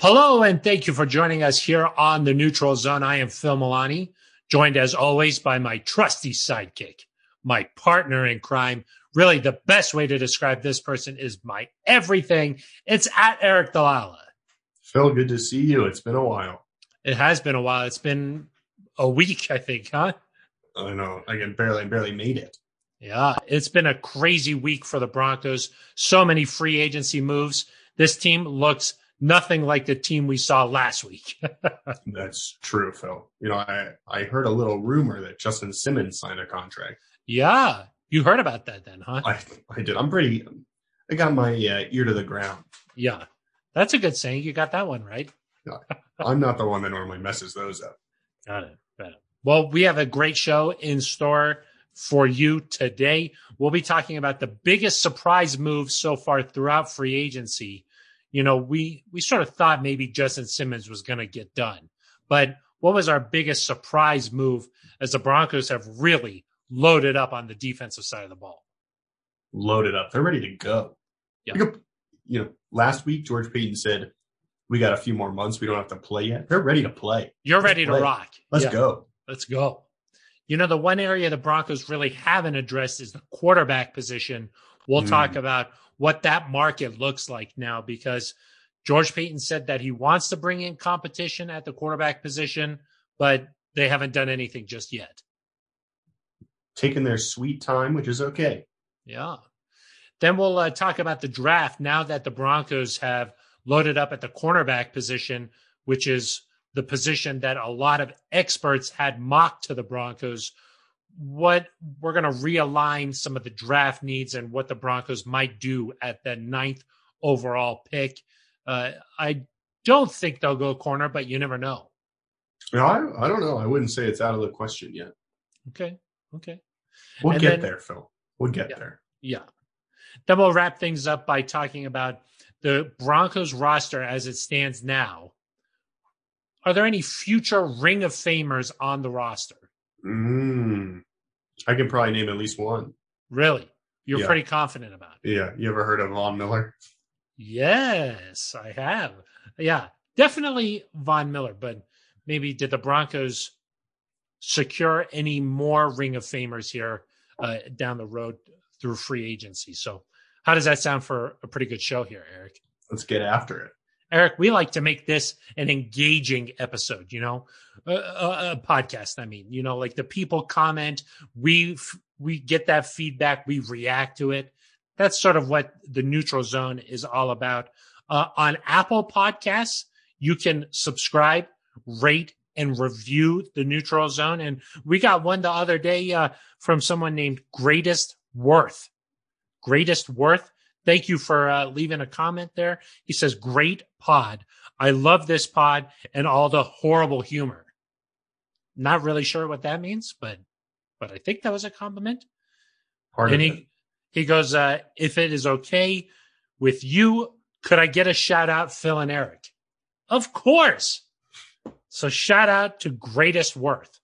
Hello, and thank you for joining us here on the Neutral Zone. I am Phil Milani, joined as always by my trusty sidekick, my partner in crime. Really, the best way to describe this person is my everything. It's at Aric DiLalla. Phil, good to see you. It's been a while. It has been a while. It's been a week, I think, huh? I know. I can barely, barely made it. Yeah, it's been a crazy week for the Broncos. So many free agency moves. This team looks nothing like the team we saw last week. That's true, Phil. You know, I, I heard a little rumor that Justin Simmons signed a contract. Yeah. You heard about that then, huh? I, I did. I'm pretty, I got my uh, ear to the ground. Yeah. That's a good saying. You got that one right. I'm not the one that normally messes those up. Got it. Got it. Well, we have a great show in store for you today. We'll be talking about the biggest surprise moves so far throughout free agency you know, we we sort of thought maybe Justin Simmons was going to get done. But what was our biggest surprise move as the Broncos have really loaded up on the defensive side of the ball? Loaded up. They're ready to go. Yeah. You know, last week George Paton said we got a few more months. We don't have to play yet. They're ready to play. You're Let's ready play. to rock. Let's yeah. go. Let's go. You know, the one area the Broncos really haven't addressed is the quarterback position. We'll mm. talk about what that market looks like now because George Paton said that he wants to bring in competition at the quarterback position, but they haven't done anything just yet. Taking their sweet time, which is okay. Yeah. Then we'll uh, talk about the draft now that the Broncos have loaded up at the cornerback position, which is the position that a lot of experts had mocked to the Broncos what we're going to realign some of the draft needs and what the Broncos might do at the ninth overall pick. Uh, I don't think they'll go corner, but you never know. No, I, I don't know. I wouldn't say it's out of the question yet. Okay. Okay. We'll and get then, there, Phil. We'll get yeah, there. Yeah. Then we'll wrap things up by talking about the Broncos roster as it stands now. Are there any future Ring of Famers on the roster? Mm, I can probably name at least one. Really? You're yeah. pretty confident about it. Yeah. You ever heard of Von Miller? Yes, I have. Yeah, definitely Von Miller, but maybe did the Broncos secure any more Ring of Famers here uh, down the road through free agency? So, how does that sound for a pretty good show here, Aric? Let's get after it. Aric, we like to make this an engaging episode, you know, a, a, a, podcast. I mean, you know, like the people comment, we we get that feedback, we react to it. That's sort of what the neutral zone is all about. Uh, on Apple Podcasts, you can subscribe, rate, and review the neutral zone. And we got one the other day uh, from someone named Greatest Worth. Greatest Worth Thank you for uh, leaving a comment there. He says, Great pod. I love this pod and all the horrible humor. Not really sure what that means, but but I think that was a compliment. Part and he, he goes, uh, if it is okay with you, could I get a shout out, Phil and Aric? Of course. So shout out to Greatest Worth.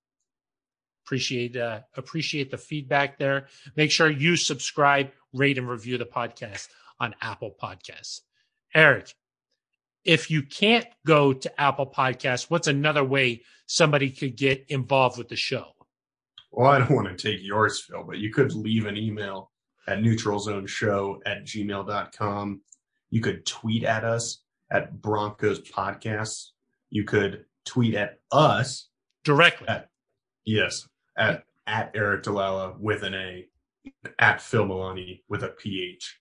Appreciate uh, appreciate the feedback there. Make sure you subscribe, rate, and review the podcast on Apple Podcasts. Aric, if you can't go to Apple Podcasts, what's another way somebody could get involved with the show? Well, I don't want to take yours, Phil, but you could leave an email at neutralzoneshow at gmail.com. You could tweet at us at Broncos Podcasts. You could tweet at us directly. At, yes, at at Aric DiLalla with an A, at Phil Milani with a PH.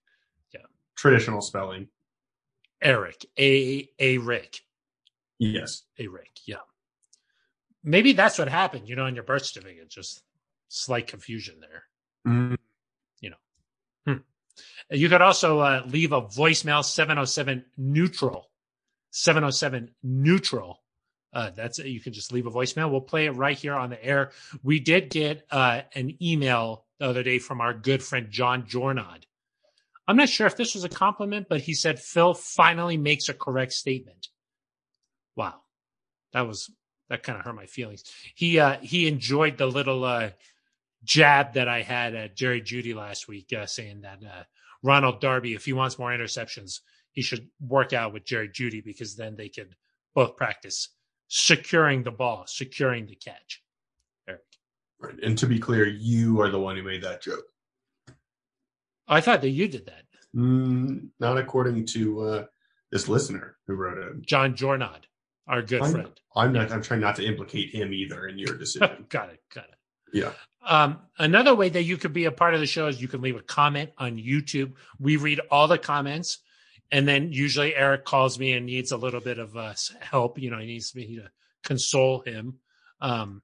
Yeah. Traditional spelling. Eric. A A Rick. Yes. A Rick, yeah. Maybe that's what happened, you know, in your birth certificate. Just slight confusion there. Mm. You know. Hmm. You could also uh, leave a voicemail 707 neutral. 707 neutral uh, that's you can just leave a voicemail. We'll play it right here on the air. We did get uh, an email the other day from our good friend John Jornad. I'm not sure if this was a compliment, but he said Phil finally makes a correct statement. Wow, that was that kind of hurt my feelings. He uh, he enjoyed the little uh, jab that I had at Jerry Jeudy last week, uh, saying that uh, Ronald Darby, if he wants more interceptions, he should work out with Jerry Jeudy because then they could both practice securing the ball, securing the catch. Aric. Right. And to be clear, you are the one who made that joke. I thought that you did that. Mm, not according to uh, this listener who wrote it. John Jornad, our good I'm, friend. I'm not. I'm trying not to implicate him either in your decision. got it. Got it. yeah. Um, another way that you could be a part of the show is you can leave a comment on YouTube. We read all the comments, and then usually Aric calls me and needs a little bit of uh, help. You know, he needs me to console him. Um,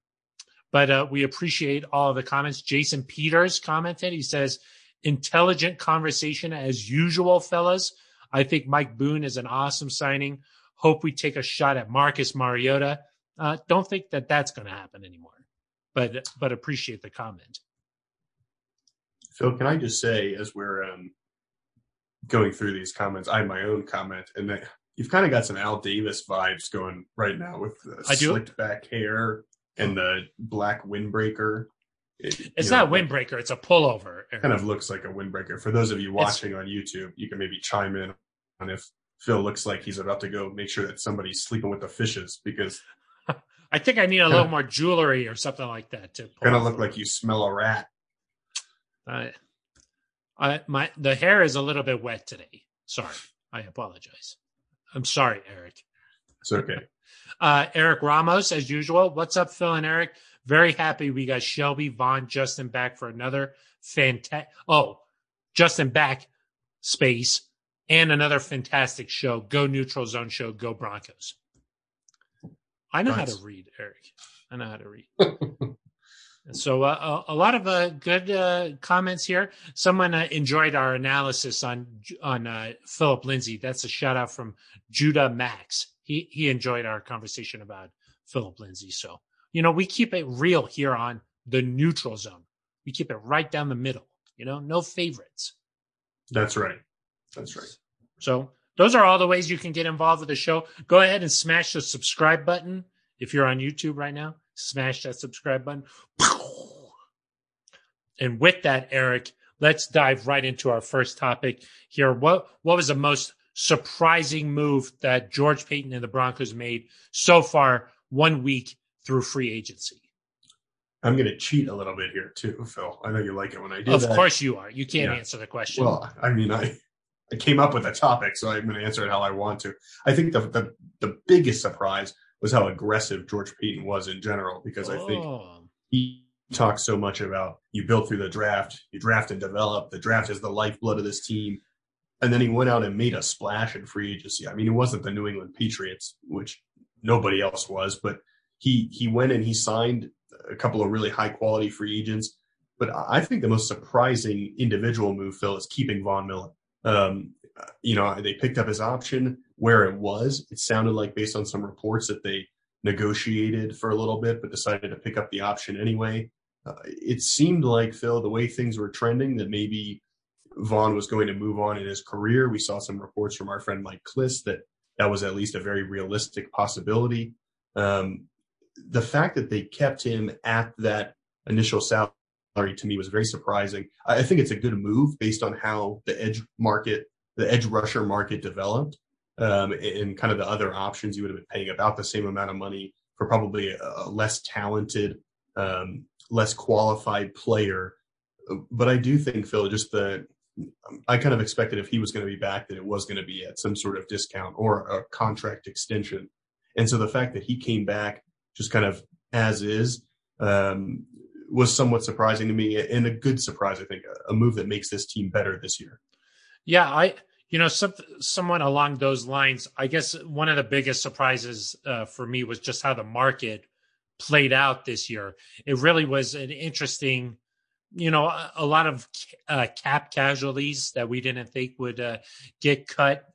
but uh, we appreciate all of the comments. Jason Peters commented. He says, "Intelligent conversation as usual, fellas. I think Mike Boone is an awesome signing. Hope we take a shot at Marcus Mariota. Uh, don't think that that's going to happen anymore." but but appreciate the comment. Phil, can I just say, as we're um, going through these comments, I have my own comment, and that you've kind of got some Al Davis vibes going right now with the I do. slicked back hair and the black windbreaker. It, It's you know, not windbreaker; it's a pullover. Kind of looks like a windbreaker. For those of you watching on YouTube, you can maybe chime in on if Phil looks like he's about to go make sure that somebody's sleeping with the fishes because I think I need a little more jewelry or something like that to kind of look like you smell a rat. Uh, I my the hair is a little bit wet today. Sorry, I apologize. I'm sorry, Aric. It's okay. Uh, Eric Ramos, as usual. What's up, Phil and Aric? Very happy we got Shelby, Von, Justin back for another fantastic. Oh, Justin back space and another fantastic show. Go neutral zone show. Go Broncos. I know Nice. how to read, Aric. I know how to read. So uh, a, a lot of uh, good uh, comments here. Someone uh, enjoyed our analysis on on uh, Philip Lindsay. That's a shout out from Judah Max. He he enjoyed our conversation about Philip Lindsay. So you know we keep it real here on the neutral zone. We keep it right down the middle. You know, no favorites. That's right. That's right. So those are all the ways you can get involved with the show. Go ahead and smash the subscribe button if you're on YouTube right now. Smash that subscribe button. And with that, Aric, let's dive right into our first topic here. What what was the most surprising move that George Paton and the Broncos made so far one week through free agency? I'm going to cheat a little bit here too, Phil. I know you like it when I do Of that. course you are. You can't Yeah. answer the question. Well, I mean, I I came up with a topic, so I'm going to answer it how I want to. I think the the, the biggest surprise was how aggressive George Paton was in general, because I think Oh. he talks so much about you build through the draft, you draft and develop. The draft is the lifeblood of this team. And then he went out and made a splash in free agency. I mean, he wasn't the New England Patriots, which nobody else was, but he he went and he signed a couple of really high quality free agents. But I think the most surprising individual move, Phil, is keeping Von Miller. Um, you know, they picked up his option where it was. It sounded like, based on some reports, that they negotiated for a little bit, but decided to pick up the option anyway. Uh, it seemed like, Phil, the way things were trending, that maybe Von was going to move on in his career. We saw some reports from our friend Mike Klis that that was at least a very realistic possibility. Um, the fact that they kept him at that initial salary to me was very surprising. I I think it's a good move based on how the edge market, the edge rusher market developed, um, and kind of the other options you would have been paying about the same amount of money for probably a, less talented, um, less qualified player. But I do think Phil, just the I kind of expected if he was going to be back that it was going to be at some sort of discount or a contract extension. And so the fact that he came back just kind of as is um, was somewhat surprising to me and a good surprise, I think, a move that makes this team better this year. Yeah, I you know some someone along those lines. I guess one of the biggest surprises uh, for me was just how the market played out this year. It really was an interesting, you know, a, a lot of uh, cap casualties that we didn't think would uh, get cut,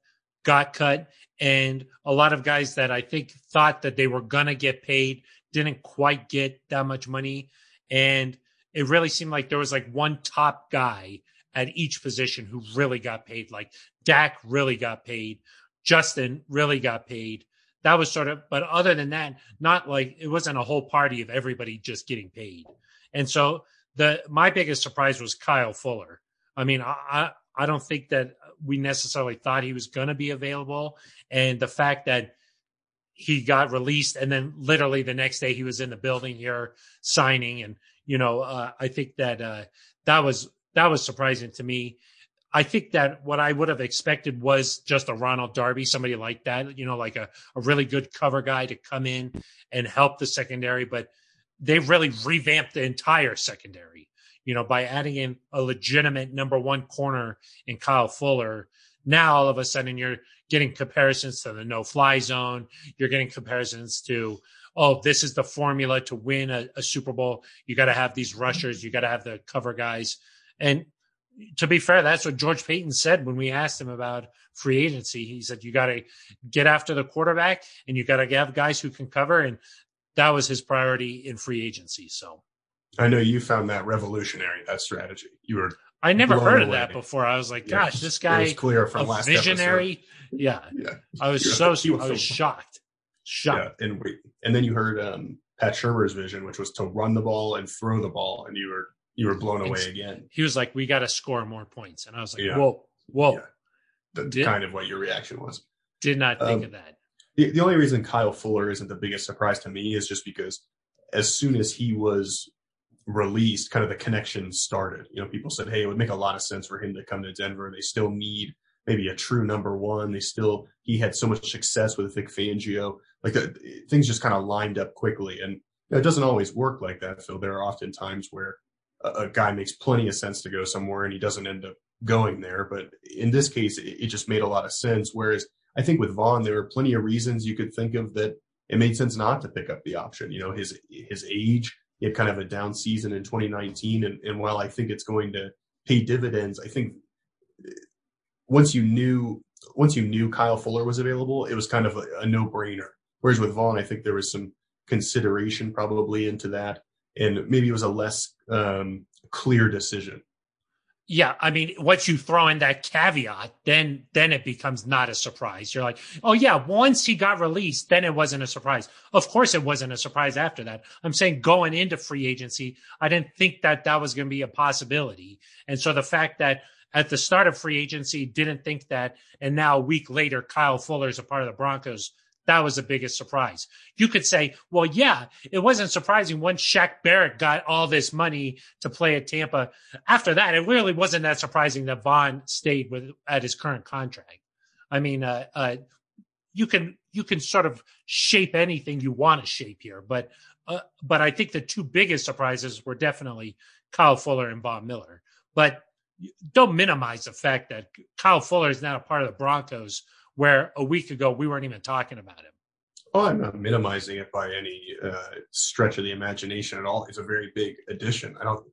got cut, and a lot of guys that I think thought that they were gonna get paid didn't quite get that much money, and it really seemed like there was like one top guy at each position who really got paid. Like Dak really got paid. Justin really got paid. That was sort of, but other than that, not like it wasn't a whole party of everybody just getting paid. And so the my biggest surprise was Kyle Fuller. I mean, I I, I don't think that we necessarily thought he was going to be available. And the fact that he got released and then literally the next day he was in the building here signing. And, you know, uh, I think that uh, that was that was surprising to me. I think that what I would have expected was just a Ronald Darby, somebody like that, you know, like a, a really good cover guy to come in and help the secondary. But they've really revamped the entire secondary, you know, by adding in a legitimate number one corner in Kyle Fuller. Now all of a sudden you're getting comparisons to the no fly zone. You're getting comparisons to, oh, this is the formula to win a, a Super Bowl. You got to have these rushers. You got to have the cover guys. And to be fair, that's what George Paton said when we asked him about free agency. He said, you got to get after the quarterback and you got to have guys who can cover. And that was his priority in free agency. So I know you found that revolutionary, that strategy. You were, I never heard of that before. I was like, gosh, Yes. this guy, was clear from a last visionary. Yeah. episode. Yeah. I was Yeah. so, I was so- shocked. Yeah. Shocked. And and then you heard um, Pat Shurmur's vision, which was to run the ball and throw the ball. And you were, you were blown away again. He was like, we got to score more points. And I was like, Yeah. whoa, whoa. Yeah. That's Did- kind of what your reaction was. Did not think Um, of that. The, the only reason Kyle Fuller isn't the biggest surprise to me is just because as soon as he was released, kind of the connection started. You know, people said, hey, it would make a lot of sense for him to come to Denver. They still need maybe a true number one. They still, he had so much success with Vic Fangio. Like the, things just kind of lined up quickly. And you know, it doesn't always work like that, Phil. There are often times where a, guy makes plenty of sense to go somewhere and he doesn't end up going there. But in this case, it, it just made a lot of sense. Whereas I think with Von, there were plenty of reasons you could think of that it made sense not to pick up the option. You know, his his age, he had kind of a down season in 2019, and, and while I think it's going to pay dividends, I think once you knew once you knew Kyle Fuller was available, it was kind of a, a no brainer. Whereas with Von, I think there was some consideration probably into that, and maybe it was a less um, clear decision. Yeah, I mean, once you throw in that caveat, then then it becomes not a surprise. You're like, oh yeah, once he got released, then it wasn't a surprise. Of course, it wasn't a surprise after that. I'm saying going into free agency, I didn't think that that was going to be a possibility, and so the fact that at the start of free agency didn't think that, and now a week later, Kyle Fuller is a part of the Broncos. That was the biggest surprise. You could say, well, yeah, it wasn't surprising once Shaq Barrett got all this money to play at Tampa. After that, it really wasn't that surprising that Von stayed with at his current contract. I mean, uh, uh, you can you can sort of shape anything you want to shape here, but uh, but I think the two biggest surprises were definitely Kyle Fuller and Von Miller. But don't minimize the fact that Kyle Fuller is now a part of the Broncos, where a week ago we weren't even talking about him. Oh, I'm not minimizing it by any uh, stretch of the imagination at all. It's a very big addition. I don't.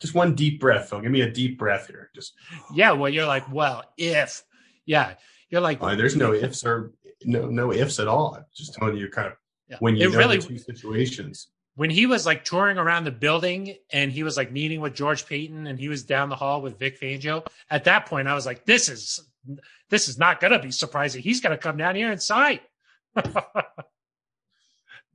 Just one deep breath, Phil. Give me a deep breath here. Just Yeah, well, you're like, well, if, yeah, you're like, uh, there's no ifs or no no ifs at all. I'm just telling you, kind of Yeah. when you It know really- the two situations. when he was like touring around the building and he was like meeting with George Paton and he was down the hall with Vic Fangio, at that point I was like, this is this is not gonna be surprising. He's gonna come down here and sign.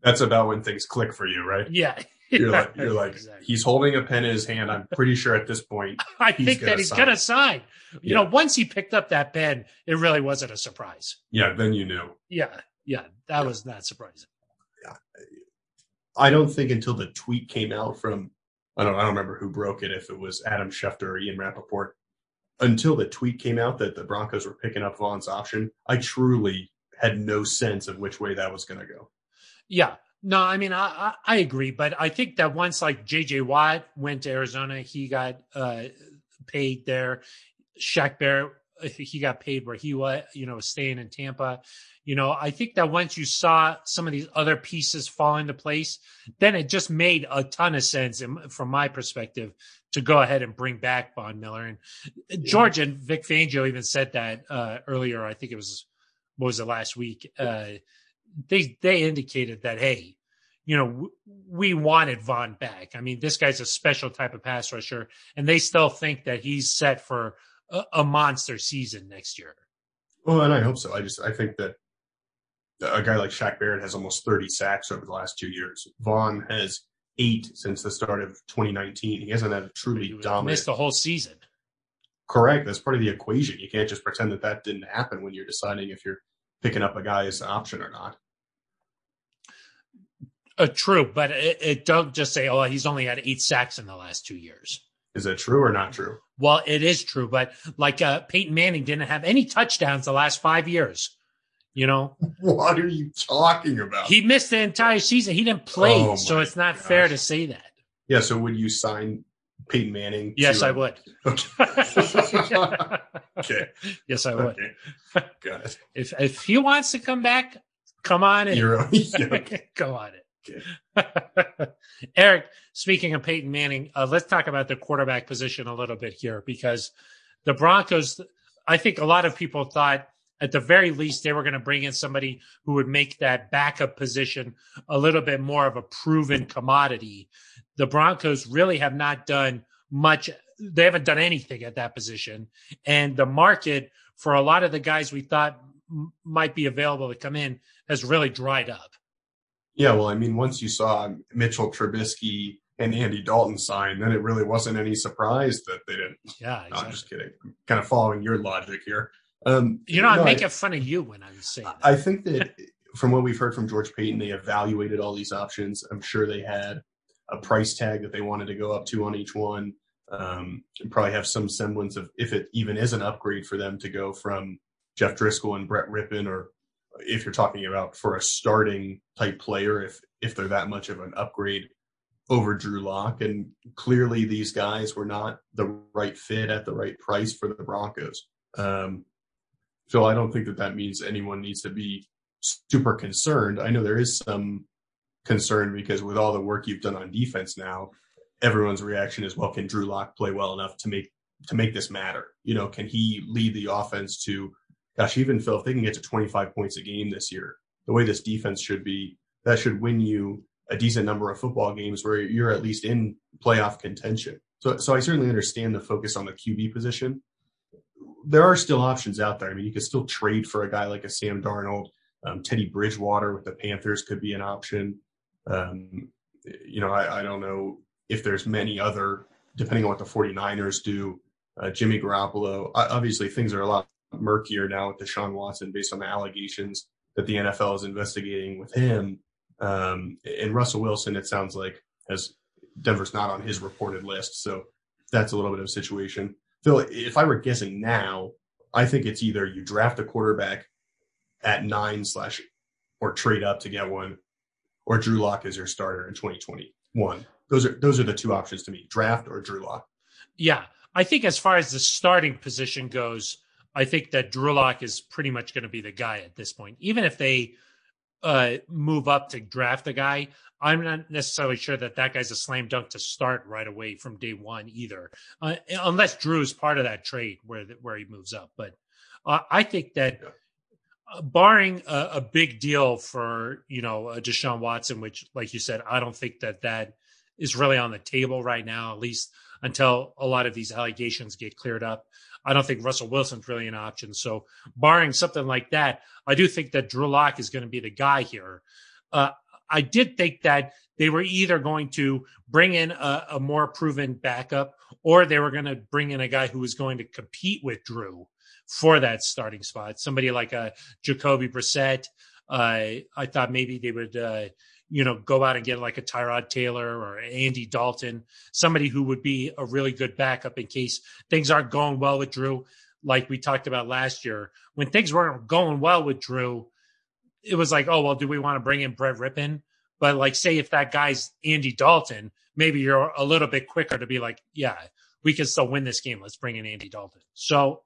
That's about when things click for you, right? yeah. You're like you're like Exactly. he's holding a pen in his hand. I'm pretty sure at this point. I he's think that he's gonna sign. You Yeah. know, once he picked up that pen, it really wasn't a surprise. Yeah, then you knew. Yeah, yeah, that Yeah. was not surprising. Yeah. I don't think until the tweet came out from I don't I don't remember who broke it if it was Adam Schefter or Ian Rapoport. Until the tweet came out that the Broncos were picking up Von's option, I truly had no sense of which way that was going to go. Yeah. No, I mean, I, I, agree, but I think that once like JJ Watt went to Arizona, he got uh, paid there. Shaq Barrett, he got paid where he was, you know, staying in Tampa. You know, I think that once you saw some of these other pieces fall into place, then it just made a ton of sense from my perspective to go ahead and bring back Von Miller. And George and Vic Fangio even said that uh, earlier. I think it was, what was it last week? Uh, they they indicated that hey, you know, w- we wanted Von back. I mean, this guy's a special type of pass rusher, and they still think that he's set for a, a monster season next year. Well, and I hope so. I just I think that a guy like Shaq Barrett has almost 30 sacks over the last two years. Von has eight since the start of 2019. He hasn't had a truly dominant missed the whole season. correct. That's part of the equation. You can't just pretend that that didn't happen when you're deciding if you're picking up a guy as an option or not. Uh, true, but it, it don't just say, "Oh, he's only had eight sacks in the last two years." Is that true or not true? Well, it is true, but like uh, Peyton Manning didn't have any touchdowns the last five years. You know, what are you talking about? He missed the entire season. He didn't play, Oh, so it's not gosh. fair to say that. yeah. So would you sign Peyton Manning? Yes, to I would. Okay. yes, I would. Okay. Got. If if he wants to come back, come on in. You're yeah, Go on it. Eric, speaking of Peyton Manning, uh, let's talk about the quarterback position a little bit here because the Broncos, I think a lot of people thought at the very least they were going to bring in somebody who would make that backup position a little bit more of a proven commodity. The Broncos really have not done much. They haven't done anything at that position. And the market for a lot of the guys we thought m- might be available to come in has really dried up. yeah. Well, I mean, once you saw Mitchell Trubisky and Andy Dalton sign, then it really wasn't any surprise that they didn't. Yeah, No. I'm just kidding. I'm kind of following your logic here. Um, You know, I'm no, I- making fun of you when I'm saying that. I think that from what we've heard from George Paton, they evaluated all these options. I'm sure they had a price tag that they wanted to go up to on each one. Um, and probably have some semblance of if it even is an upgrade for them to go from Jeff Driskel and Brett Rypien, or if you're talking about for a starting type player, if if they're that much of an upgrade over Drew Lock. And clearly, these guys were not the right fit at the right price for the Broncos. Um, so I don't think that that means anyone needs to be super concerned. I know there is some concern because with all the work you've done on defense now, everyone's reaction is, well, can Drew Lock play well enough to make to make this matter? You know, can he lead the offense to gosh, even Phil, if they can get to 25 points a game this year, the way this defense should be, that should win you a decent number of football games where you're at least in playoff contention. So so I certainly understand the focus on the QB position. There are still options out there. I mean, you could still trade for a guy like a Sam Darnold. Um, Teddy Bridgewater with the Panthers could be an option. Um, you know, I, I don't know if there's many other, depending on what the 49ers do. Uh, Jimmy Garoppolo, o- obviously things are a lot murkier now with Deshaun Watson based on the allegations that the NFL is investigating with him. Um, and Russell Wilson, it sounds like, has Denver's not on his reported list. So that's a little bit of a situation. Phil, if I were guessing now, I think it's either you draft a quarterback at nine slash or trade up to get one, or Drew Lock is your starter in 2021. Those are those are the two options to me: draft or Drew Lock. Yeah, I think as far as the starting position goes, I think that Drew Lock is pretty much going to be the guy at this point. Even if they uh, move up to draft a guy, I'm not necessarily sure that that guy's a slam dunk to start right away from day one either, uh, unless Drew is part of that trade where where he moves up. But uh, I think that. Uh, Barring a, a big deal for you know uh, Deshaun Watson, which, like you said, I don't think that that is really on the table right now. At least until a lot of these allegations get cleared up. I don't think Russell Wilson's really an option. So, barring something like that, I do think that Drew Lock is going to be the guy here. Uh, I did think that they were either going to bring in a, a more proven backup or they were going to bring in a guy who was going to compete with Drew for that starting spot. Somebody like a Jacoby Brissett. Uh, I thought maybe they would, uh, you know, go out and get like a Tyrod Taylor or Andy Dalton, somebody who would be a really good backup in case things aren't going well with Drew. Like we talked about last year, when things weren't going well with Drew, it was like, oh, well, do we want to bring in Brett Rypien? But like, say if that guy's Andy Dalton, maybe you're a little bit quicker to be like, yeah, we can still win this game. Let's bring in Andy Dalton. So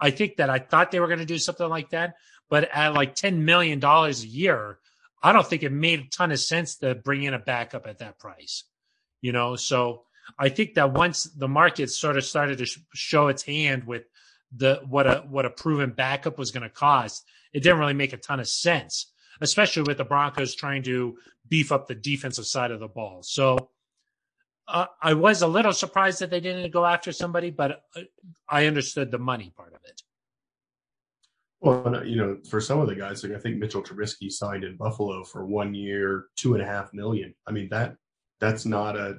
I think that I thought they were going to do something like that. But at like $10 million a year, I don't think it made a ton of sense to bring in a backup at that price. You know, so I think that once the market sort of started to sh- show its hand with the what a what a proven backup was going to cost, it didn't really make a ton of sense, especially with the Broncos trying to beef up the defensive side of the ball. So uh, I was a little surprised that they didn't go after somebody, but uh, I understood the money part of it. Well, uh, you know, for some of the guys, like I think Mitchell Trubisky signed in Buffalo for one year, two and a half million. I mean that that's not a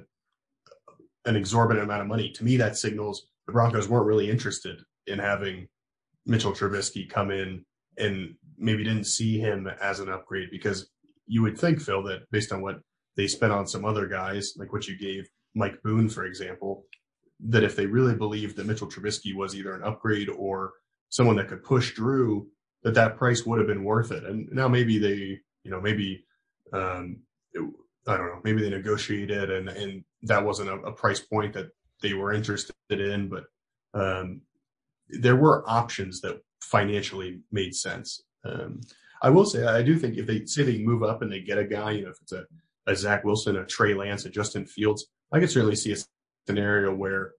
an exorbitant amount of money. To me, that signals the Broncos weren't really interested in having Mitchell Trubisky come in and maybe didn't see him as an upgrade because you would think, Phil, that based on what they spent on some other guys, like what you gave Mike Boone, for example, that if they really believed that Mitchell Trubisky was either an upgrade or someone that could push Drew, that that price would have been worth it. And now maybe they, you know, maybe um, it, I don't know, maybe they negotiated and and that wasn't a, a price point that they were interested in, but um, there were options that financially made sense. Um, I will say, I do think if they say they move up and they get a guy, you know, if it's a, a Zach Wilson, a Trey Lance, a Justin Fields, I could certainly see a scenario where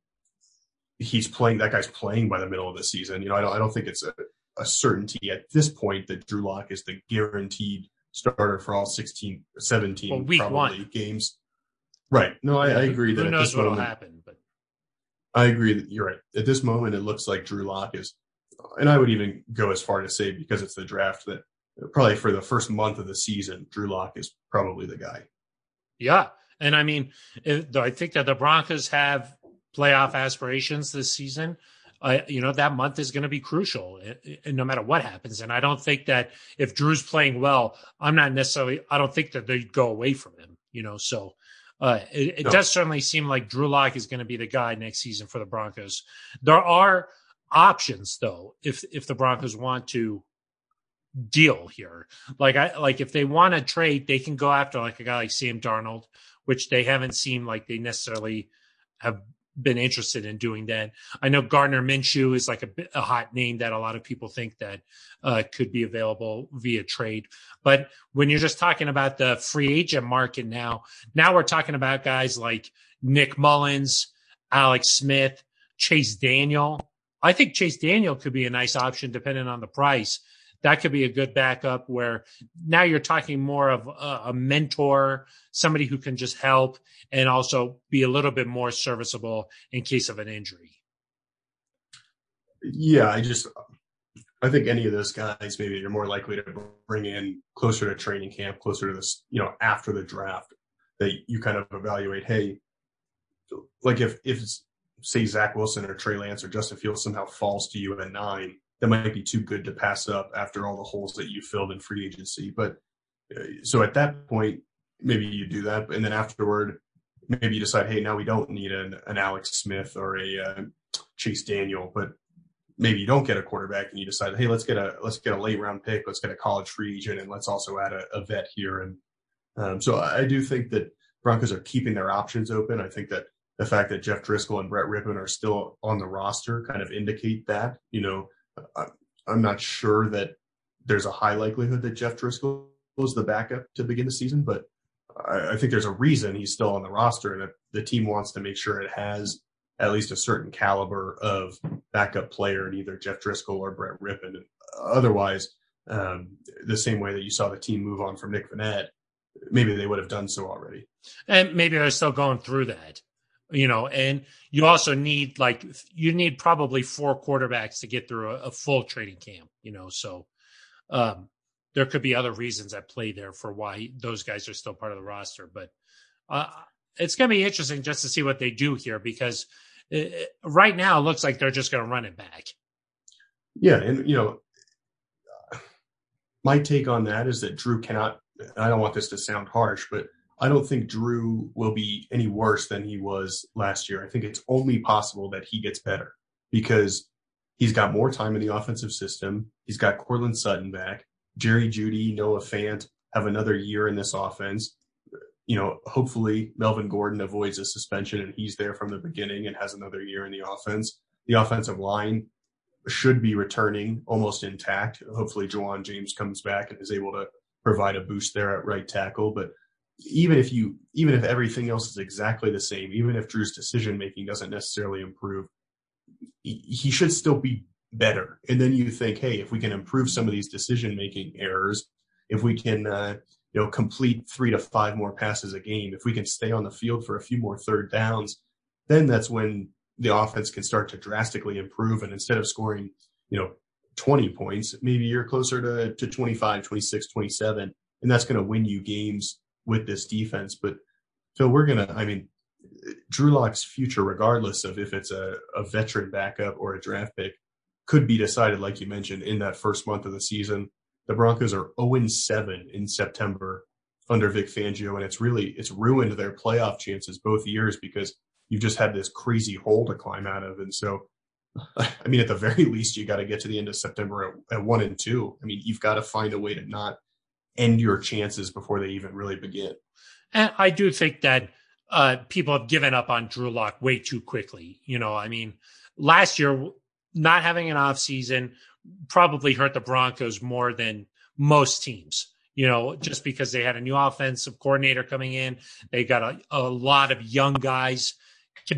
he's playing, that guy's playing by the middle of the season. You know, I don't, I don't think it's a, a certainty at this point that Drew Lock is the guaranteed starter for all 16, 17 well, week probably one. games. Right. No, I, I agree that who knows what will happen, but I agree that you're right. At this moment, it looks like Drew Lock is, and I would even go as far to say because it's the draft that probably for the first month of the season, Drew Lock is probably the guy. Yeah, and I mean, I think that the Broncos have playoff aspirations this season. Uh, you know that month is going to be crucial, and no matter what happens. And I don't think that if Drew's playing well, I'm not necessarily. I don't think that they'd go away from him. You know, so uh, it, it no. does certainly seem like Drew Lock is going to be the guy next season for the Broncos. There are options though, if if the Broncos want to deal here. Like I like if they want to trade, they can go after like a guy like Sam Darnold, which they haven't seemed like they necessarily have been interested in doing that. I know Gardner Minshew is like a, a hot name that a lot of people think that uh, could be available via trade. But when you're just talking about the free agent market now, now we're talking about guys like Nick Mullens, Alex Smith, Chase Daniel. I think Chase Daniel could be a nice option depending on the price. That could be a good backup where now you're talking more of a, a mentor, somebody who can just help and also be a little bit more serviceable in case of an injury. Yeah, I just I think any of those guys maybe you're more likely to bring in closer to training camp, closer to this, you know, after the draft that you kind of evaluate, hey, like if if say Zach Wilson or Trey Lance or Justin Fields somehow falls to you at nine, that might be too good to pass up after all the holes that you filled in free agency. But uh, so at that point, maybe you do that, and then afterward, maybe you decide, hey, now we don't need an, an Alex Smith or a uh, Chase Daniel, but maybe you don't get a quarterback and you decide, hey, let's get a let's get a late round pick, let's get a college free agent, and let's also add a, a vet here. And um, so I do think that Broncos are keeping their options open. I think that the fact that Jeff Driskel and Brett Rypien are still on the roster kind of indicate that. You know, I'm not sure that there's a high likelihood that Jeff Driskel was the backup to begin the season, but I, I think there's a reason he's still on the roster, and the team wants to make sure it has at least a certain caliber of backup player in either Jeff Driskel or Brett Rypien. Otherwise, um, the same way that you saw the team move on from Nick Vannett, maybe they would have done so already. And maybe they're still going through that, you know. And you also need like you need probably four quarterbacks to get through a, a full training camp, you know. So um, there could be other reasons at play there for why those guys are still part of the roster. But uh, it's going to be interesting just to see what they do here because it, right now it looks like they're just going to run it back. Yeah, and you know, my take on that is that Drew cannot. I don't want this to sound harsh, but I don't think Drew will be any worse than he was last year. I think it's only possible that he gets better because he's got more time in the offensive system. He's got Courtland Sutton back. Jerry Jeudy, Noah Fant have another year in this offense. You know, hopefully Melvin Gordon avoids a suspension and he's there from the beginning and has another year in the offense. The offensive line should be returning almost intact. Hopefully Ja'Wuan James comes back and is able to provide a boost there at right tackle. But even if you even if everything else is exactly the same, even if Drew's decision making doesn't necessarily improve, he should still be better. And then you think, hey, if we can improve some of these decision making errors, if we can, uh, you know, complete three to five more passes a game, if we can stay on the field for a few more third downs, then that's when the offense can start to drastically improve. And instead of scoring, you know, 20 points, maybe you're closer to, to 25, 26, 27, and that's going to win you games with this defense. But Phil, we're to, I mean, Drew Lock's future, regardless of if it's a, a veteran backup or a draft pick, could be decided, like you mentioned, in that first month of the season. The Broncos are 0 7 in September under Vic Fangio, and it's really it's ruined their playoff chances both years because you've just had this crazy hole to climb out of. And so, I mean, at the very least, you got to get to the end of September at, at one and two. I mean, you've got to find a way to not end your chances before they even really begin. And I do think that uh, people have given up on Drew Lock way too quickly. You know, I mean, last year, not having an off season probably hurt the Broncos more than most teams. You know, just because they had a new offensive coordinator coming in, they got a, a lot of young guys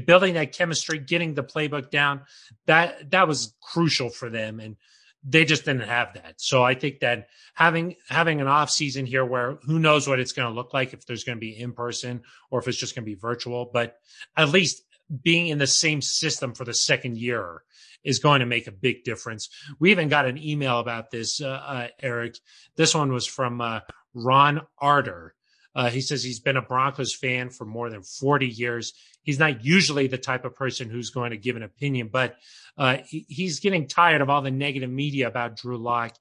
building that chemistry, getting the playbook down. That that was crucial for them, and they just didn't have that. So I think that having having an off season here where who knows what it's going to look like if there's going to be in person or if it's just going to be virtual, but at least being in the same system for the second year is going to make a big difference. We even got an email about this, uh, uh, Aric. This one was from uh, Ron Arter. Uh, he says he's been a Broncos fan for more than 40 years. He's not usually the type of person who's going to give an opinion, but uh, he, he's getting tired of all the negative media about Drew Lock.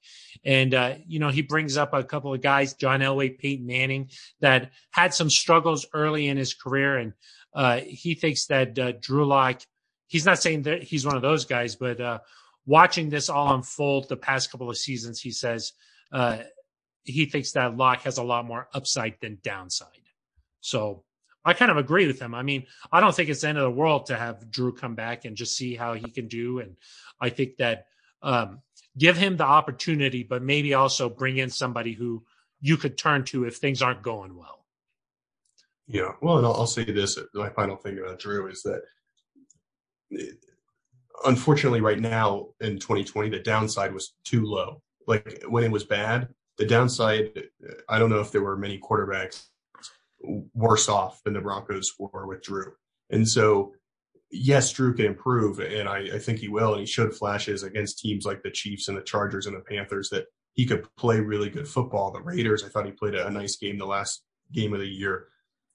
And, uh, you know, he brings up a couple of guys, John Elway, Peyton Manning, that had some struggles early in his career. And uh, he thinks that uh, Drew Lock, he's not saying that he's one of those guys, but uh, watching this all unfold the past couple of seasons, he says uh, he thinks that Lock has a lot more upside than downside. So I kind of agree with him. I mean, I don't think it's the end of the world to have Drew come back and just see how he can do. And I think that um, give him the opportunity, but maybe also bring in somebody who you could turn to if things aren't going well. Yeah. Well, and I'll, I'll say this my final thing about Drew is that unfortunately, right now in 2020, the downside was too low. Like when it was bad, the downside, I don't know if there were many quarterbacks worse off than the Broncos were with Drew. And so, yes, Drew can improve, and I, I, think he will. And he showed flashes against teams like the Chiefs and the Chargers and the Panthers that he could play really good football. The Raiders, I thought he played a, a nice game the last game of the year.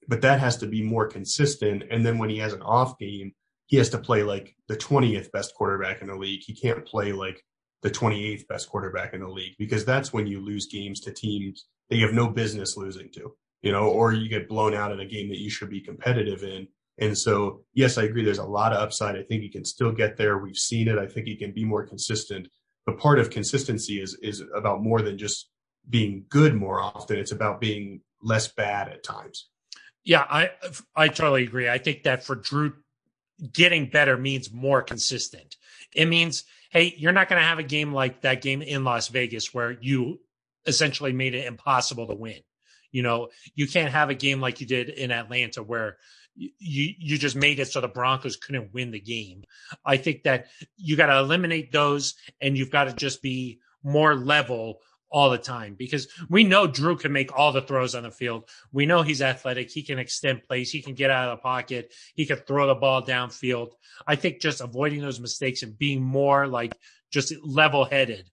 But that has to be more consistent. And then when he has an off game, he has to play like the 20th best quarterback in the league. He can't play like the 28th best quarterback in the league because that's when you lose games to teams that you have no business losing to you know, or you get blown out in a game that you should be competitive in. And so, yes, I agree. There's a lot of upside. I think he can still get there. We've seen it. I think he can be more consistent. But part of consistency is is about more than just being good more often. It's about being less bad at times. Yeah, I I totally agree. I think that for Drew, getting better means more consistent. It means, hey, you're not going to have a game like that game in Las Vegas where you essentially made it impossible to win. You know, you can't have a game like you did in Atlanta where you you just made it so the Broncos couldn't win the game. I think that you got to eliminate those and you've got to just be more level all the time because we know Drew can make all the throws on the field. We know he's athletic. He can extend plays. He can get out of the pocket. He can throw the ball downfield. I think just avoiding those mistakes and being more like just level headed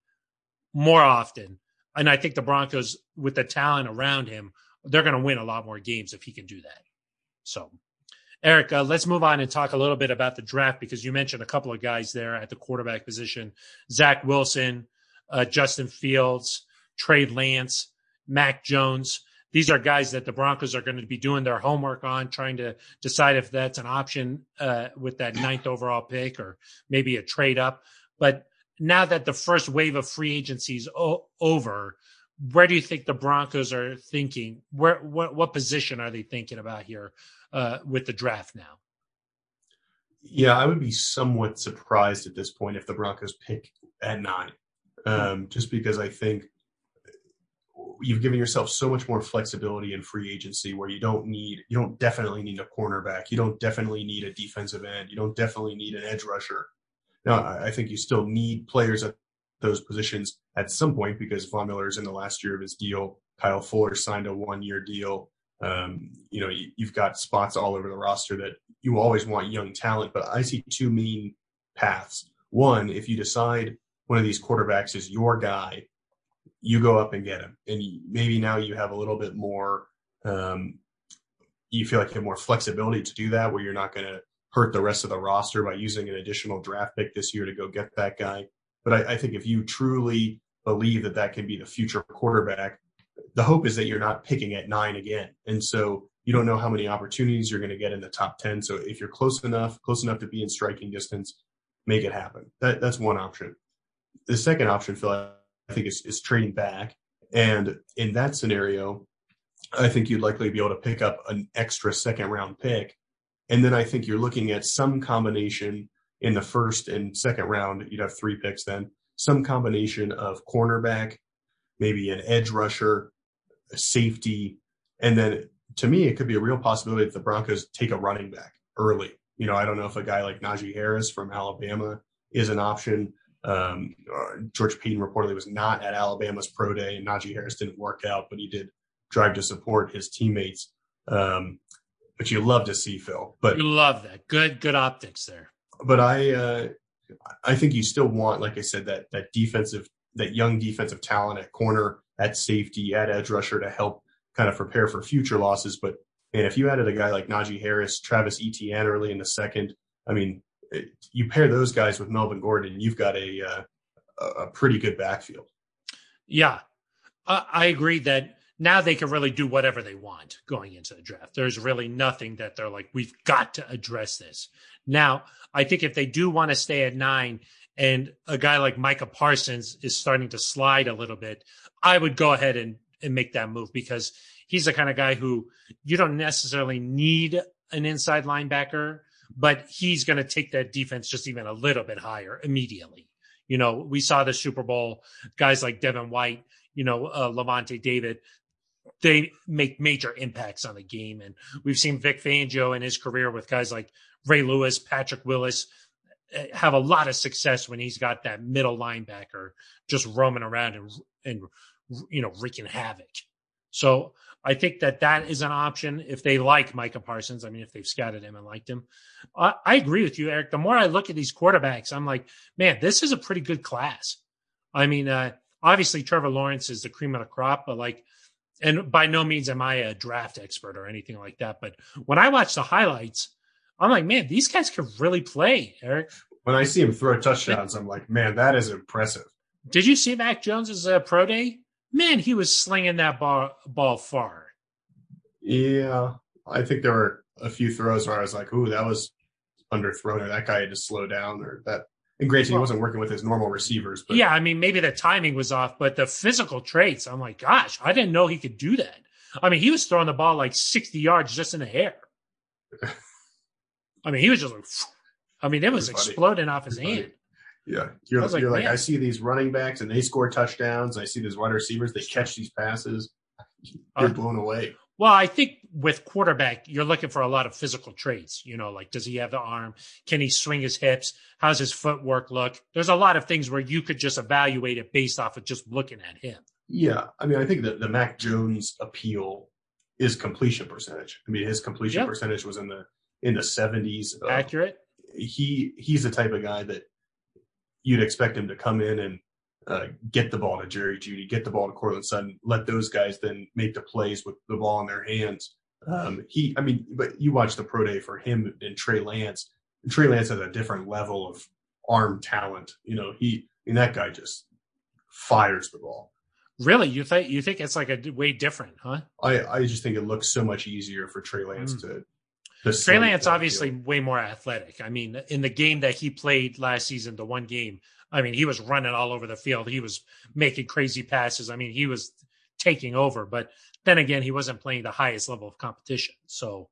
more often and I think the Broncos, with the talent around him, they're going to win a lot more games if he can do that. So, Aric, uh, let's move on and talk a little bit about the draft because you mentioned a couple of guys there at the quarterback position Zach Wilson, uh, Justin Fields, Trey Lance, Mac Jones. These are guys that the Broncos are going to be doing their homework on, trying to decide if that's an option uh, with that ninth overall pick or maybe a trade up. But now that the first wave of free agency is o- over, where do you think the Broncos are thinking? Where what what position are they thinking about here uh, with the draft now? Yeah, I would be somewhat surprised at this point if the Broncos pick at nine, um, just because I think you've given yourself so much more flexibility in free agency where you don't need you don't definitely need a cornerback you don't definitely need a defensive end you don't definitely need an edge rusher now, I think you still need players at those positions at some point because Von Miller is in the last year of his deal. Kyle Fuller signed a one year deal. Um, you know, you, have got spots all over the roster that you always want young talent, but I see two main paths. One, if you decide one of these quarterbacks is your guy, you go up and get him. And maybe now you have a little bit more, um, you feel like you have more flexibility to do that, where you're not going to hurt the rest of the roster by using an additional draft pick this year to go get that guy. But I, I think if you truly believe that that can be the future quarterback, the hope is that you're not picking at nine again. And so you don't know how many opportunities you're going to get in the top 10. So if you're close enough, close enough to be in striking distance, make it happen. That, that's one option. The second option, Phil, I think is, is trading back. And in that scenario, I think you'd likely be able to pick up an extra second round pick. And then I think you're looking at some combination in the first and second round. You'd have three picks then, some combination of cornerback, maybe an edge rusher, a safety. And then to me, it could be a real possibility that the Broncos take a running back early. You know, I don't know if a guy like Najee Harris from Alabama is an option. Um, uh, George Paton reportedly was not at Alabama's pro day, and Najee Harris didn't work out, but he did drive to support his teammates. Um, but you love to see Phil. But you love that. Good, good optics there. But I, uh, I think you still want, like I said, that that defensive, that young defensive talent at corner, at safety, at edge rusher to help kind of prepare for future losses. But man, if you added a guy like Najee Harris, Travis Etienne early in the second, I mean, you pair those guys with Melvin Gordon, you've got a uh, a pretty good backfield. Yeah, I agree that now they can really do whatever they want going into the draft. There's really nothing that they're like, we've got to address this. Now, I think if they do want to stay at nine and a guy like Micah Parsons is starting to slide a little bit, I would go ahead and, and make that move because he's the kind of guy who you don't necessarily need an inside linebacker, but he's going to take that defense just even a little bit higher immediately. You know, we saw the Super Bowl guys like Devin White, you know, uh, Lavonte David, they make major impacts on the game. And we've seen Vic Fangio in his career with guys like Ray Lewis, Patrick Willis eh, have a lot of success when he's got that middle linebacker just roaming around and, and you know, wreaking havoc. So I think that that is an option if they like Micah Parsons. I mean, if they've scouted him and liked him, I, I agree with you, Aric. The more I look at these quarterbacks, I'm like, man, this is a pretty good class. I mean, uh, obviously Trevor Lawrence is the cream of the crop, but like and by no means am I a draft expert or anything like that. But when I watch the highlights, I'm like, man, these guys could really play, Aric. When I see him throw touchdowns, I'm like, man, that is impressive. Did you see Mac Jones's uh, pro day? Man, he was slinging that ball ball far. Yeah, I think there were a few throws where I was like, "Ooh, that was underthrown," or that guy had to slow down, or that and granted, well, he wasn't working with his normal receivers. But yeah, I mean, maybe the timing was off, but the physical traits, I'm like, gosh, I didn't know he could do that. I mean, he was throwing the ball like 60 yards just in the air. I mean, he was just like, I mean, it was exploding off his hand. Yeah, you're, like, you're like I see these running backs and they score touchdowns. I see these wide receivers, they catch these passes. You're uh, blown away. Well, I think with quarterback, you're looking for a lot of physical traits. You know, like does he have the arm? Can he swing his hips? How's his footwork look? There's a lot of things where you could just evaluate it based off of just looking at him. Yeah, I mean, I think that the Mac Jones appeal is completion percentage. I mean, his completion yep. percentage was in the in the 70s. Uh, Accurate. He he's the type of guy that you'd expect him to come in and uh, get the ball to Jerry Jeudy, get the ball to Courtland Sutton, let those guys then make the plays with the ball in their hands. Um, he, I mean, but you watch the pro day for him and Trey Lance. And Trey Lance has a different level of arm talent. You know, he, I mean, that guy just fires the ball. Really, you think you think it's like a way different, huh? I I just think it looks so much easier for Trey Lance mm. to. Trey Lance obviously way more athletic. I mean, in the game that he played last season, the one game, I mean, he was running all over the field. He was making crazy passes. I mean, he was taking over. But then again, he wasn't playing the highest level of competition. So,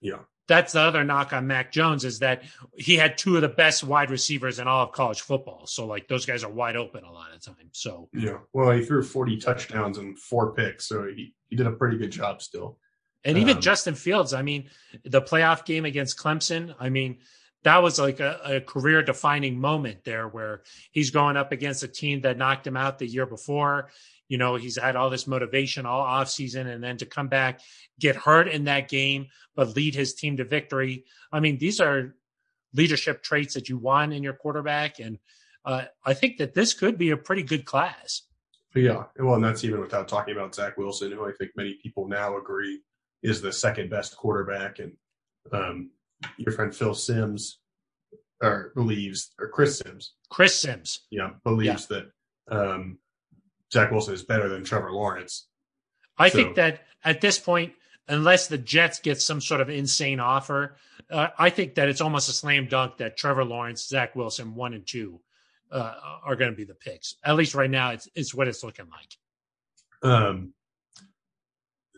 yeah, that's the other knock on Mac Jones is that he had two of the best wide receivers in all of college football. So, like, those guys are wide open a lot of times. So, yeah, well, he threw 40 touchdowns and four picks. So he, he did a pretty good job still. And even um, Justin Fields, I mean, the playoff game against Clemson, I mean, that was like a, a career defining moment there where he's going up against a team that knocked him out the year before. You know, he's had all this motivation all off season and then to come back, get hurt in that game, but lead his team to victory. I mean, these are leadership traits that you want in your quarterback. And uh, I think that this could be a pretty good class. Yeah. Well, and that's even without talking about Zach Wilson, who I think many people now agree is the second best quarterback, and um, your friend Phil Sims or believes or Chris Sims, Chris Sims, yeah, believes that um, Zach Wilson is better than Trevor Lawrence. I So- think that at this point, unless the Jets get some sort of insane offer, uh, I think that it's almost a slam dunk that Trevor Lawrence, Zach Wilson, one and two, uh, are going to be the picks. At least right now, it's it's what it's looking like. Um,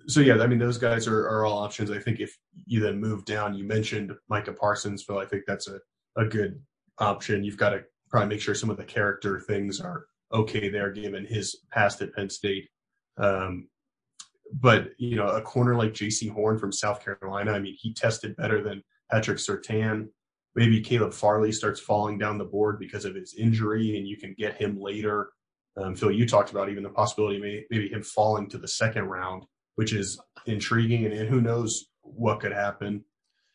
so yeah, I mean those guys are, are all options. I think if you then move down, you mentioned Micah Parsons, Phil. I think that's a, a good option. You've got to probably make sure some of the character things are okay there, given his past at Penn State. Um, but you know, a corner like Jaycee Horn from South Carolina, I mean, he tested better than Patrick Surtain. Maybe Caleb Farley starts falling down the board because of his injury, and you can get him later. Um, Phil, you talked about even the possibility may, maybe him falling to the second round, which is intriguing, and, and who knows what could happen.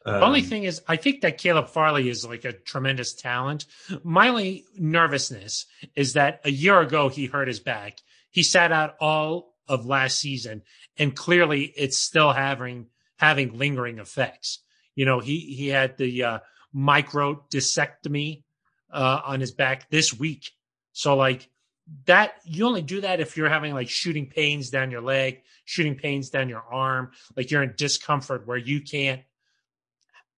Um, The only thing is, I think that Caleb Farley is like a tremendous talent. My only nervousness is that a year ago he hurt his back. He sat out all of last season, and clearly it's still having having lingering effects. You know, he he had the uh, micro discectomy uh, on his back this week, so like that you only do that if you're having like shooting pains down your leg, shooting pains down your arm, like you're in discomfort where you can't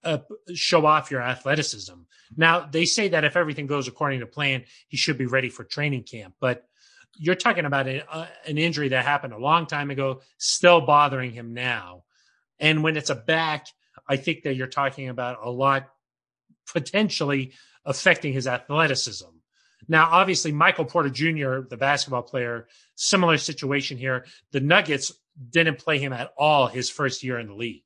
uh, show off your athleticism. Now, they say that if everything goes according to plan, he should be ready for training camp. But you're talking about a, uh, an injury that happened a long time ago, still bothering him now. And when it's a back, I think that you're talking about a lot potentially affecting his athleticism. Now, obviously, Michael Porter Jr., the basketball player, similar situation here. The Nuggets didn't play him at all his first year in the league.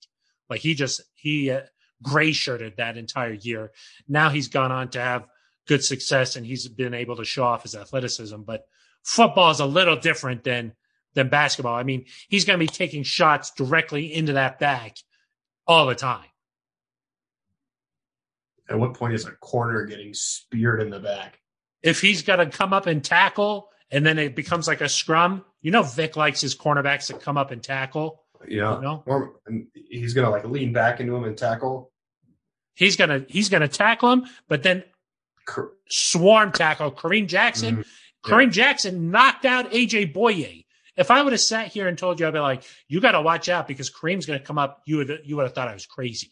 Like he just, he, uh, gray shirted that entire year. Now he's gone on to have good success and he's been able to show off his athleticism. But football is a little different than than basketball. I mean, he's going to be taking shots directly into that back all the time. At what point is a corner getting speared in the back? If he's got to come up and tackle and then it becomes like a scrum, you know, Vic likes his cornerbacks to come up and tackle. Yeah, You know, or he's gonna like lean back into him and tackle. he's gonna he's gonna tackle him, but then swarm tackle Kareem Jackson. Mhm. Kareem Jackson knocked out AJ Bouye. If I would have sat here and told you, I'd be like, you got to watch out because Kareem's going to come up. You would you would have thought I was crazy.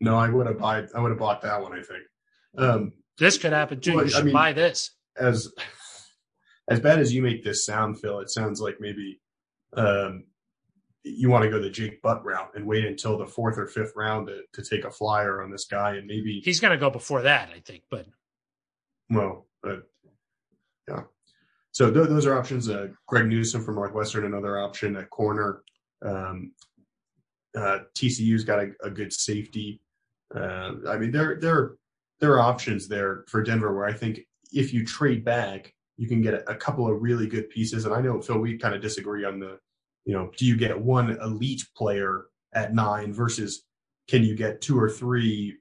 No, I would have bought I would have bought that one. I think. Um, This could happen too. Well, you I should mean- buy this. as as bad as you make this sound, Phil, it sounds like maybe um, you want to go the Jake Butt route and wait until the fourth or fifth round to, to take a flyer on this guy, and maybe He's going to go before that, I think. But well, but yeah. So th- those are options. Uh, Greg Newsome from Northwestern, another option at corner. Um, uh, TCU's got a, a good safety. Uh, I mean, there there there are options there for Denver where I think if you trade back, you can get a, couple of really good pieces. And I know Phil, we kind of disagree on the, you know, do you get one elite player at nine versus can you get two or three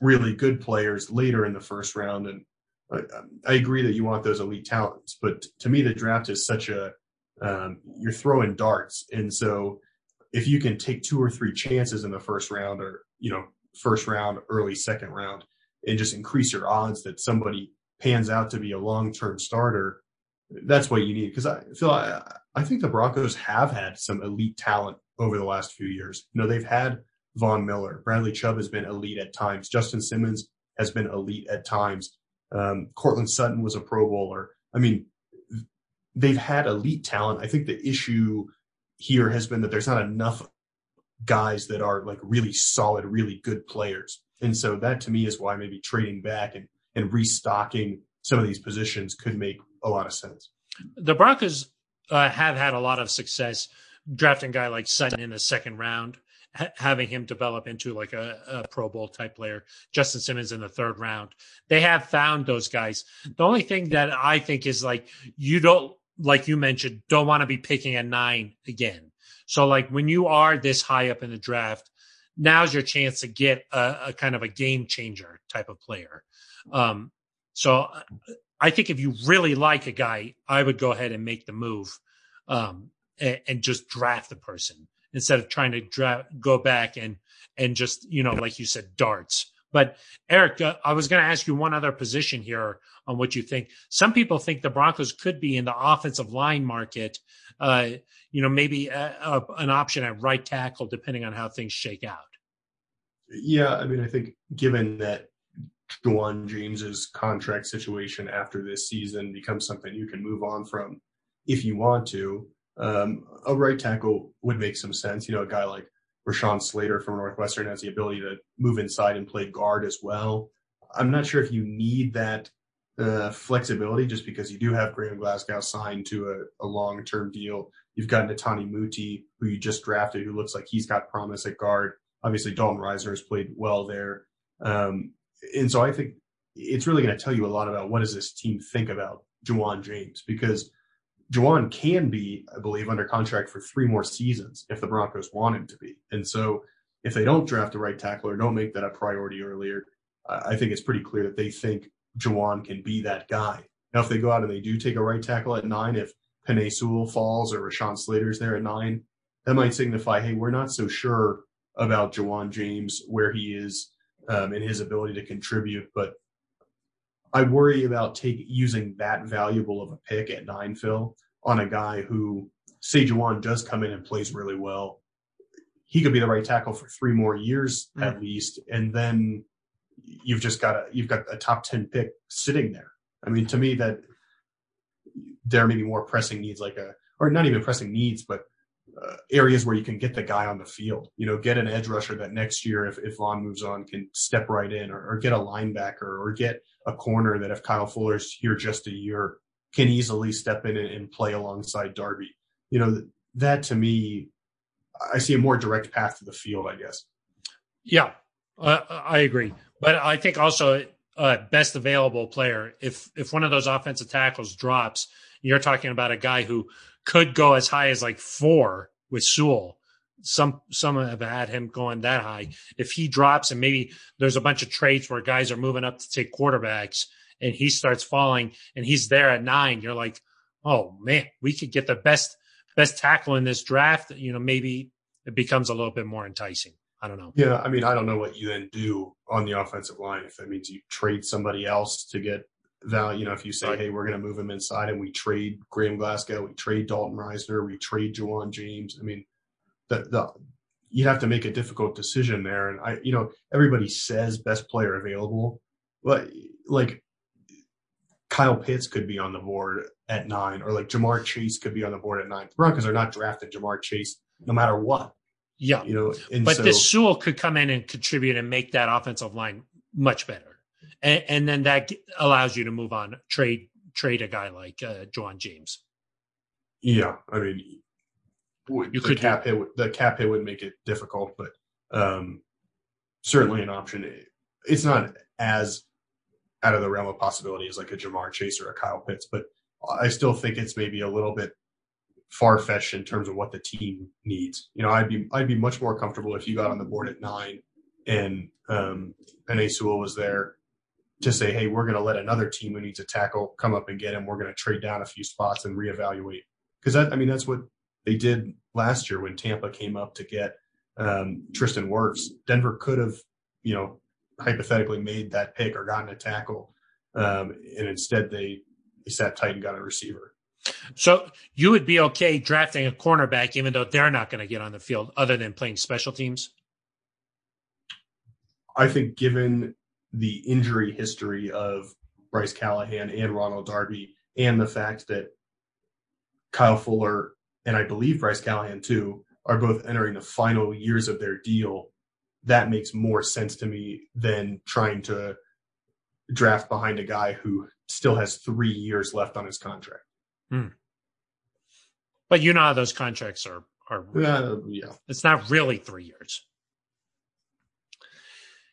really good players later in the first round? And I, I agree that you want those elite talents, but to me, the draft is such a um, you're throwing darts, and so if you can take two or three chances in the first round, or you know, first round, early second round, and just increase your odds that somebody pans out to be a long term starter, that's what you need. Because I feel I, I think the Broncos have had some elite talent over the last few years. You know, they've had Von Miller, Bradley Chubb has been elite at times, Justin Simmons has been elite at times. Um, Courtland Sutton was a Pro Bowler. I mean, they've had elite talent. I think the issue here has been that there's not enough guys that are like really solid, really good players. And so that to me is why maybe trading back and, and restocking some of these positions could make a lot of sense. the Broncos uh, have had a lot of success drafting a guy like Sutton in the second round, ha- having him develop into like a, a Pro Bowl type player. Justin Simmons in the third round. They have found those guys. The only thing that I think is like you don't, like you mentioned, don't want to be picking a nine again. So like when you are this high up in the draft, now's your chance to get a, a kind of a game changer type of player. Um, so I think if you really like a guy, I would go ahead and make the move um, and, and just draft the person instead of trying to dra- go back and and just you know like you said darts. But Aric, uh, I was going to ask you one other position here on what you think. Some people think the Broncos could be in the offensive line market. Uh, you know, maybe a, a, an option at right tackle, depending on how things shake out. Yeah, I mean, I think given that Ja'Wuan James's contract situation after this season becomes something you can move on from if you want to, um, a right tackle would make some sense. You know, a guy like Rashawn Slater from Northwestern has the ability to move inside and play guard as well. I'm not sure if you need that uh, flexibility just because you do have Graham Glasgow signed to a, a long term deal. You've got Netane Muti, who you just drafted, who looks like he's got promise at guard. Obviously, Dalton Risner has played well there. Um, and so I think it's really going to tell you a lot about what does this team think about Ja'Wuan James because Ja'Wuan can be, I believe, under contract for three more seasons if the Broncos want him to be. And so if they don't draft the right tackle or don't make that a priority earlier, I think it's pretty clear that they think Ja'Wuan can be that guy. Now, if they go out and they do take a right tackle at nine, if Penei Sewell falls or Rashawn Slater's there at nine, that might signify, hey, we're not so sure about Ja'Wuan James, where he is um, and his ability to contribute. But I worry about take using that valuable of a pick at nine, Phil, on a guy who, say, Ja'Wuan does come in and plays really well. He could be the right tackle for three more years mm. at least, and then you've just got a you've got a top ten pick sitting there. I mean, to me, that there may be more pressing needs, like a or not even pressing needs, but uh, areas where you can get the guy on the field. You know, get an edge rusher that next year, if, if Von moves on, can step right in, or, or, get a linebacker, or get a corner that if Kyle Fuller's here just a year, can easily step in and, and play alongside Darby. You know, that to me, I see a more direct path to the field, I guess. Yeah, uh, I agree. But I think also uh, best available player. If if one of those offensive tackles drops, you're talking about a guy who could go as high as like four with Sewell. Some some have had him going that high. If he drops and maybe there's a bunch of trades where guys are moving up to take quarterbacks and he starts falling and he's there at nine, you're like, oh man, we could get the best best tackle in this draft. You know, maybe it becomes a little bit more enticing. I don't know. Yeah, I mean, I don't know what you then do on the offensive line. If that means you trade somebody else to get value, you know, if you say, right. hey, we're going to move him inside and we trade Graham Glasgow, we trade Dalton Risner, we trade Ja'Wuan James. I mean, the, the you'd have to make a difficult decision there. And I, you know, everybody says best player available, but like Kyle Pitts could be on the board at nine, or like Ja'Marr Chase could be on the board at nine. The Broncos are not drafting Ja'Marr Chase no matter what. Yeah, you know, but so, this Sewell could come in and contribute and make that offensive line much better and, and then that allows you to move on, trade trade a guy like uh, Ja'Wuan James. Yeah, I mean, you the could cap hit the cap hit would make it difficult, but um, certainly an option. It's not as out of the realm of possibility as like a Ja'Marr Chase or a Kyle Pitts, but I still think it's maybe a little bit far fetched in terms of what the team needs. You know, I'd be I'd be much more comfortable if you got on the board at nine and um, Penei Sewell was there to say, hey, we're going to let another team who needs a tackle come up and get him. We're going to trade down a few spots and reevaluate. Because I mean, that's what they did last year when Tampa came up to get um, Tristan Wirfs. Denver could have, you know, hypothetically made that pick or gotten a tackle, um, and instead they they sat tight and got a receiver. So you would be okay drafting a cornerback, even though they're not going to get on the field, other than playing special teams. I think, given the injury history of Bryce Callahan and Ronald Darby, and the fact that Kyle Fuller and I believe Bryce Callahan too are both entering the final years of their deal. That makes more sense to me than trying to draft behind a guy who still has three years left on his contract. Hmm. But you know how those contracts are. Are uh, yeah, it's not really three years.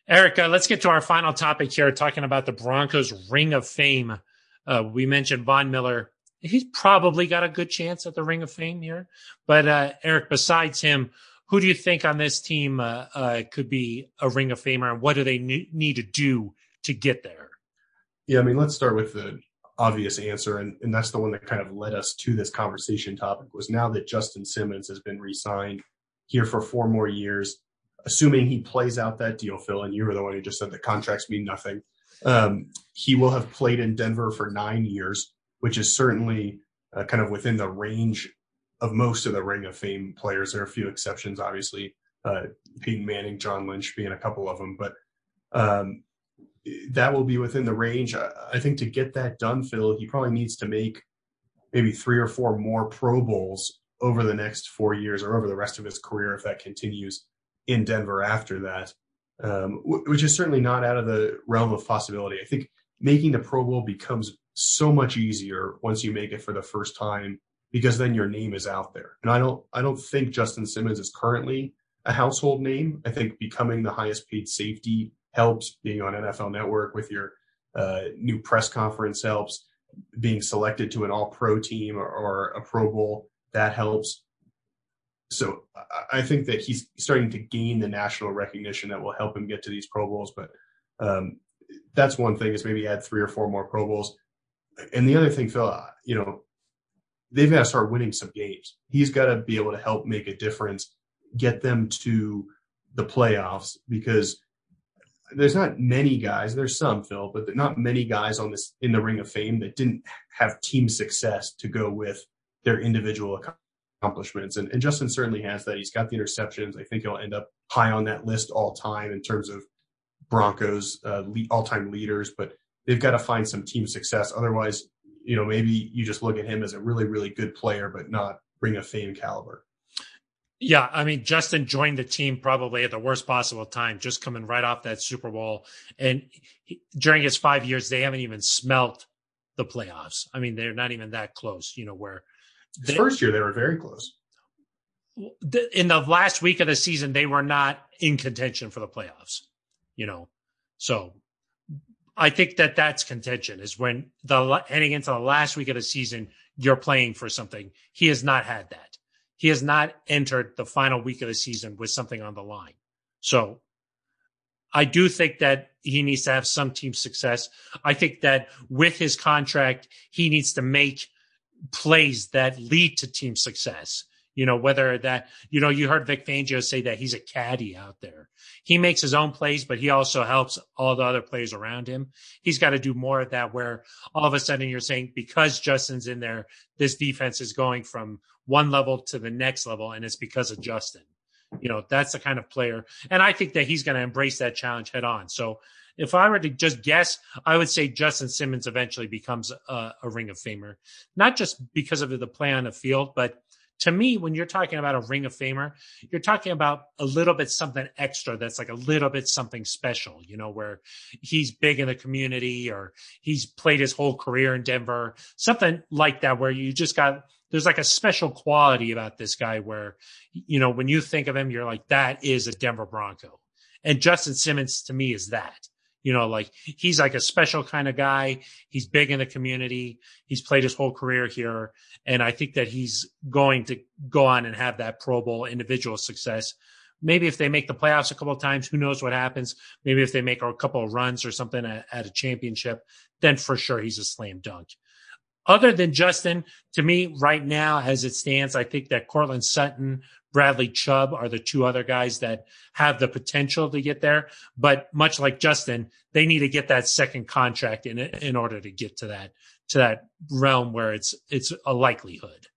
Erica, let's get to our final topic here, talking about the Broncos Ring of Fame. Uh, we mentioned Von Miller. He's probably got a good chance at the Ring of Fame here. But uh, Aric, besides him, who do you think on this team uh, uh could be a Ring of Famer, and what do they need to do to get there? Yeah, I mean, let's start with the obvious answer, and, and that's the one that kind of led us to this conversation topic. Was now that Justin Simmons has been re-signed, here for four more years, assuming he plays out that deal, Phil, and you were the one who just said the contracts mean nothing. Um, he will have played in Denver for nine years, which is certainly uh, kind of within the range of most of the Ring of Fame players. There are a few exceptions, obviously, uh, Peyton Manning, John Lynch being a couple of them, but um, that will be within the range. I, think to get that done, Phil, he probably needs to make maybe three or four more Pro Bowls over the next four years or over the rest of his career if that continues in Denver after that, um, which is certainly not out of the realm of possibility. I think making the Pro Bowl becomes so much easier once you make it for the first time because then your name is out there. And I don't I don't think Justin Simmons is currently a household name. I think becoming the highest paid safety helps. Being on NFL Network with your uh, new press conference helps. Being selected to an All Pro team or, or a Pro Bowl that helps. So I think that he's starting to gain the national recognition that will help him get to these Pro Bowls. But um, that's one thing is maybe add three or four more Pro Bowls. And the other thing, Phil, you know, they've got to start winning some games. He's got to be able to help make a difference, get them to the playoffs because there's not many guys. There's some, Phil, but not many guys on this in the Ring of Fame that didn't have team success to go with their individual accomplishments. And, and Justin certainly has that. He's got the interceptions. I think he'll end up high on that list all time in terms of Broncos uh, all time leaders. But they've got to find some team success. Otherwise, you know, maybe you just look at him as a really, really good player, but not Ring of Fame caliber. Yeah, I mean, Justin joined the team probably at the worst possible time, just coming right off that Super Bowl. And he, during his five years, they haven't even smelt the playoffs. I mean, they're not even that close, you know, where the first year they were very close. In the last week of the season, they were not in contention for the playoffs, you know. So I think that that's contention is when the heading into the last week of the season, you're playing for something. He has not had that. He has not entered the final week of the season with something on the line. So I do think that he needs to have some team success. I think that with his contract, he needs to make plays that lead to team success. You know, whether that, you know, you heard Vic Fangio say that he's a caddy out there. He makes his own plays, but he also helps all the other players around him. He's got to do more of that where all of a sudden you're saying because Justin's in there, this defense is going from one level to the next level and it's because of Justin. You know, that's the kind of player. And I think that he's going to embrace that challenge head on. So if I were to just guess, I would say Justin Simmons eventually becomes a, a Ring of Famer, not just because of the play on the field, but to me, when you're talking about a Ring of Famer, you're talking about a little bit something extra that's like a little bit something special, you know, where he's big in the community or he's played his whole career in Denver, something like that, where you just got, there's like a special quality about this guy where, you know, when you think of him, you're like, that is a Denver Bronco. And Justin Simmons to me is that. You know, like he's like a special kind of guy. He's big in the community. He's played his whole career here. And I think that he's going to go on and have that Pro Bowl individual success. Maybe if they make the playoffs a couple of times, who knows what happens? Maybe if they make a couple of runs or something at, at a championship, then for sure he's a slam dunk. Other than Justin, to me right now, as it stands, I think that Courtland Sutton, Bradley Chubb are the two other guys that have the potential to get there. But much like Justin, they need to get that second contract in in order to get to that to that realm where it's it's a likelihood.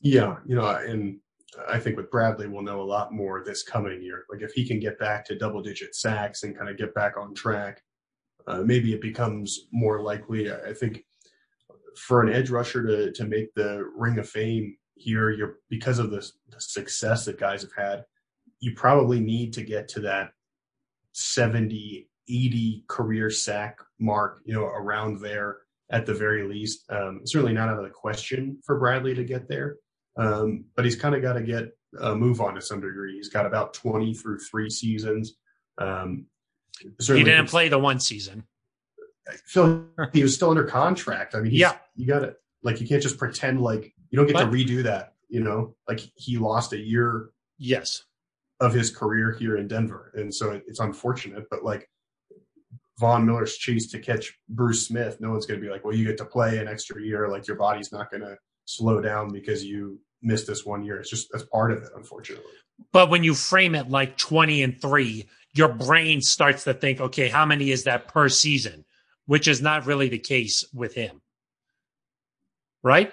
Yeah, you know, and I think with Bradley, we'll know a lot more this coming year. Like if he can get back to double digit sacks and kind of get back on track, uh, maybe it becomes more likely. I think for an edge rusher to to make the Ring of Fame here, you're because of the, the success that guys have had, you probably need to get to that 70, 80 career sack mark, you know, around there at the very least. Um, certainly not out of the question for Bradley to get there, um, but he's kind of got to get a move on to some degree. He's got about 20 through three seasons. Um, he didn't play the one season. Phil, he was still under contract. I mean, yeah, you got to like you can't just pretend like you don't get but, to redo that. You know, like he lost a year. Yes. Of his career here in Denver, and so it's unfortunate. But like Von Miller's chase to catch Bruce Smith, no one's going to be like, "Well, you get to play an extra year. Like your body's not going to slow down because you miss this one year. It's just that's part of it, unfortunately. But when you frame it like 20 and three, your brain starts to think, okay, how many is that per season? Which is not really the case with him. Right?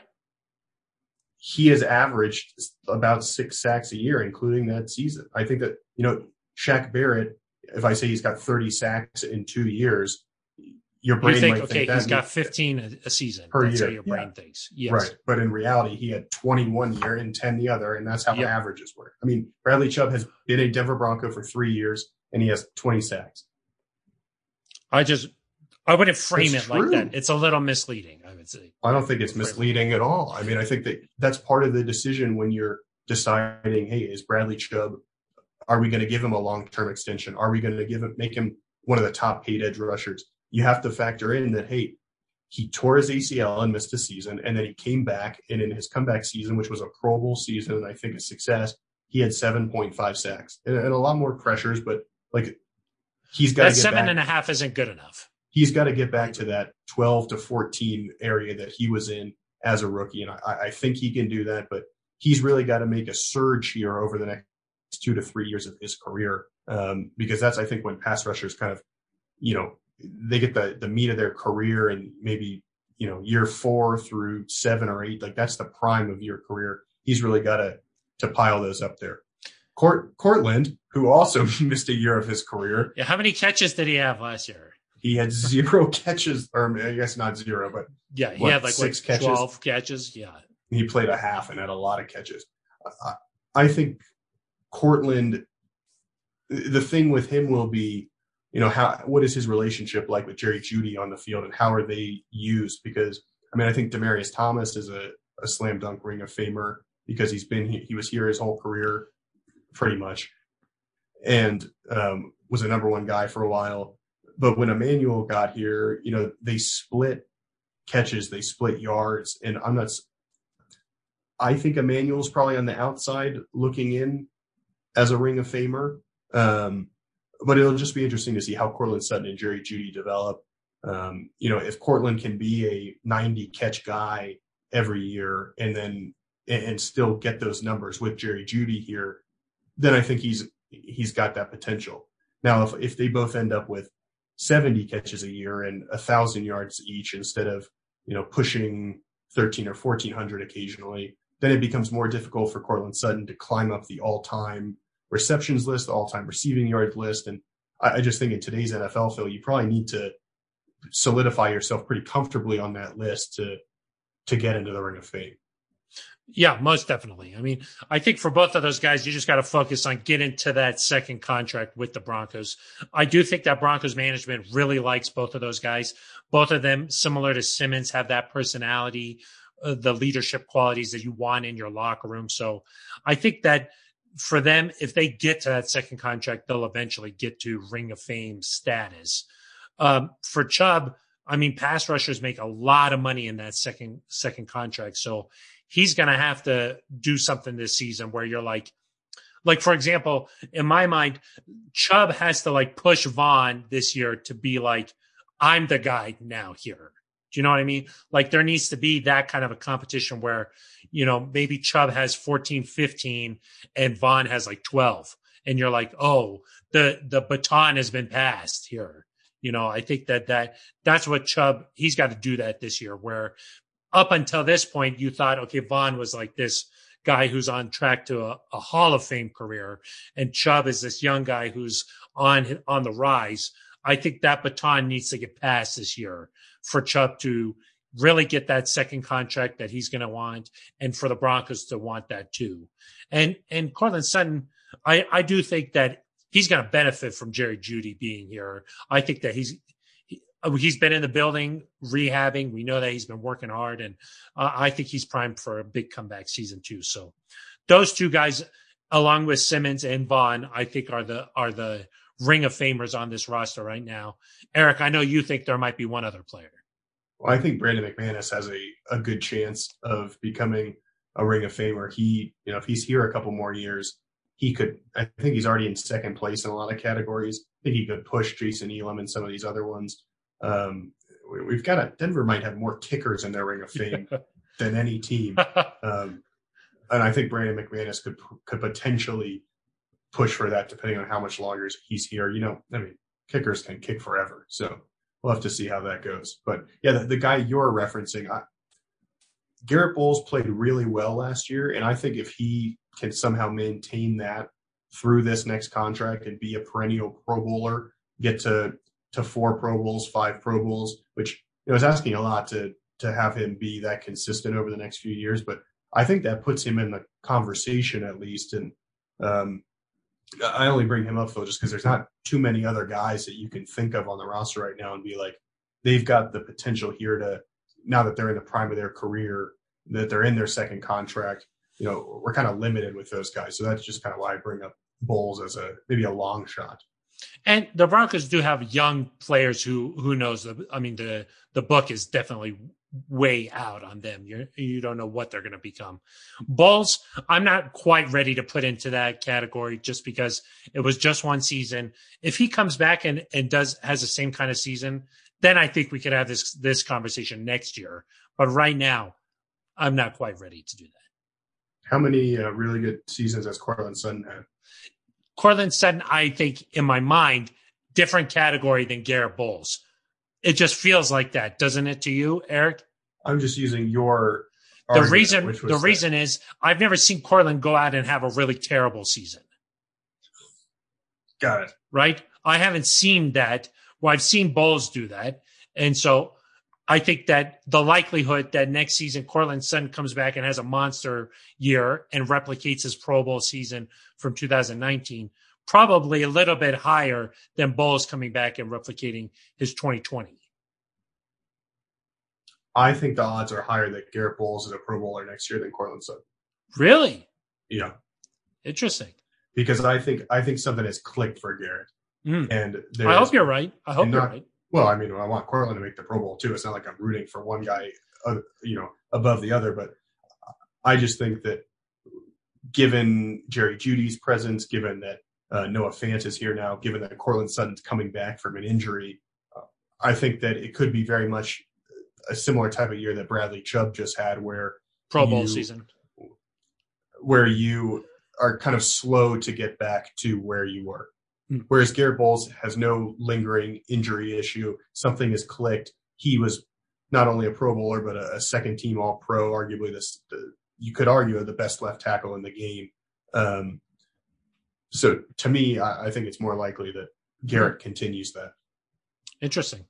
He has averaged about six sacks a year, including that season. I think that, you know, Shaq Barrett, if I say he's got 30 sacks in two years, your brain you think, might okay, think he's got 15 a, a season. Per That's year, how your brain yeah. thinks. Yes. Right. But in reality, he had 21 year and 10 the other, and that's how the Yep. averages work. I mean, Bradley Chubb has been a Denver Bronco for three years, and he has 20 sacks. I just, I wouldn't frame That's it like that. It's a little misleading, I would say. I don't think it's misleading at all. I mean, I think that that's part of the decision when you're deciding, hey, is Bradley Chubb, are we going to give him a long term extension? Are we going to give him, make him one of the top paid edge rushers? You have to factor in that, hey, he tore his ACL and missed a season, and then he came back, and in his comeback season, which was a Pro Bowl season, and I think a success, he had 7.5 sacks and, and a lot more pressures, but like he's got That seven back and a half isn't good enough. He's got to get back to that 12 to 14 area that he was in as a rookie. And I, I think he can do that, but he's really got to make a surge here over the next two to three years of his career. Um, because that's, I think, when pass rushers kind of, you know, they get the, the meat of their career and maybe, you know, year four through seven or eight, like that's the prime of your career. He's really got to, to pile those up there. Court, Courtland, who also missed a year of his career, Yeah, how many catches did he have last year? He had zero catches, or I guess not zero, but Yeah, he What, had like six what, catches? 12 catches. Yeah. he played a half and had a lot of catches. I, I think Courtland, the thing with him will be, you know, how what is his relationship like with Jerry Jeudy on the field and how are they used? Because I mean, I think Demaryius Thomas is a, a slam dunk ring of famer because he's been he, he was here his whole career, pretty much, and um, was a number one guy for a while. But when Emmanuel got here, you know, they split catches, they split yards, and I'm not I think Emmanuel's probably on the outside looking in as a Ring of Famer. Um, but it'll just be interesting to see how Courtland Sutton and Jerry Jeudy develop. Um, you know, if Courtland can be a 90 catch guy every year and then and, and still get those numbers with Jerry Jeudy here, then I think he's he's got that potential. Now, if if they both end up with 70 catches a year and a thousand yards each instead of you know pushing 13 or 1400 occasionally, then it becomes more difficult for Courtland Sutton to climb up the all-time receptions list, the all-time receiving yard list. And I, I just think in today's NFL, Phil, you probably need to solidify yourself pretty comfortably on that list to to get into the Ring of Fame. Yeah, most definitely. I mean, I think for both of those guys, you just got to focus on getting to that second contract with the Broncos. I do think that Broncos management really likes both of those guys. Both of them, similar to Simmons, have that personality, uh, the leadership qualities that you want in your locker room. So I think that for them, if they get to that second contract, they'll eventually get to Ring of Fame status. Um, for Chubb, I mean, pass rushers make a lot of money in that second second contract. So he's going to have to do something this season where you're like, like for example, in my mind, Chubb has to like push Von this year to be like, I'm the guy now here. Do you know what I mean? Like there needs to be that kind of a competition where, you know, maybe Chubb has 14, 15 and Von has like 12. And you're like, oh, the, the baton has been passed here. You know, I think that that that's what Chubb, he's got to do that this year where up until this point, you thought, okay, Von was like this guy who's on track to a, a Hall of Fame career, and Chubb is this young guy who's on on the rise. I think that baton needs to get passed this year for Chubb to really get that second contract that he's going to want, and for the Broncos to want that too. And and Courtland Sutton, I I do think that he's going to benefit from Jerry Jeudy being here. I think that he's he's been in the building rehabbing. We know that he's been working hard, and uh, I think he's primed for a big comeback season too. So those two guys, along with Simmons and Von, I think are the are the Ring of Famers on this roster right now. Aric, I know you think there might be one other player. Well, I think Brandon McManus has a, a good chance of becoming a Ring of Famer. He, you know, if he's here a couple more years, he could. I think he's already in second place in a lot of categories. I think he could push Jason Elam and some of these other ones. Um, we, we've got a Denver might have more kickers in their Ring of Fame than any team. Um, and I think Brandon McManus could could potentially push for that depending on how much longer he's here. You know, I mean, kickers can kick forever, so we'll have to see how that goes. But yeah, the, the guy you're referencing, I, Garett Bolles played really well last year, and I think if he can somehow maintain that through this next contract and be a perennial Pro Bowler, get to to four Pro Bowls, five Pro Bowls, which you know, is asking a lot to to have him be that consistent over the next few years. But I think that puts him in the conversation at least. And um, I only bring him up though just because there's not too many other guys that you can think of on the roster right now and be like they've got the potential here to now that they're in the prime of their career that they're in their second contract. You know, we're kind of limited with those guys, so that's just kind of why I bring up Bolles as a maybe a long shot. And the Broncos do have young players who who knows. I mean, the the book is definitely way out on them. You you don't know what they're going to become. Bolles, I'm not quite ready to put into that category just because it was just one season. If he comes back and and does has the same kind of season, then I think we could have this this conversation next year. But right now, I'm not quite ready to do that. How many uh, really good seasons has Courtland Sutton had? Courtland Sutton, I think, in my mind, different category than Garett Bolles. It just feels like that, doesn't it to you, Aric? I'm just using your the reason the that. reason is I've never seen Courtland go out and have a really terrible season. Got it. Right? I haven't seen that. Well, I've seen Bolles do that. And so I think that the likelihood that next season Courtland Sutton comes back and has a monster year and replicates his Pro Bowl season from 2019 probably a little bit higher than Bolles coming back and replicating his 2020. I think the odds are higher that Garett Bolles is a Pro Bowler next year than Courtland Sutton. Really? Yeah. Interesting. Because I think I think something has clicked for Garett. Mm. And I hope you're right. I hope you're right. Well, I mean, I want Courtland to make the Pro Bowl too. It's not like I'm rooting for one guy, uh, you know, above the other, but I just think that given Jerry Jeudy's presence, given that uh, Noah Fant is here now, given that Courtland Sutton's coming back from an injury, uh, I think that it could be very much a similar type of year that Bradley Chubb just had, where Pro Bowl you, season, where you are kind of slow to get back to where you were. Hmm. Whereas Garett Bolles has no lingering injury issue. Something has clicked. He was not only a Pro Bowler, but a, a second team All Pro, arguably this, the, you could argue the best left tackle in the game. Um, so to me, I, I, think it's more likely that Garett hmm. continues that. Interesting.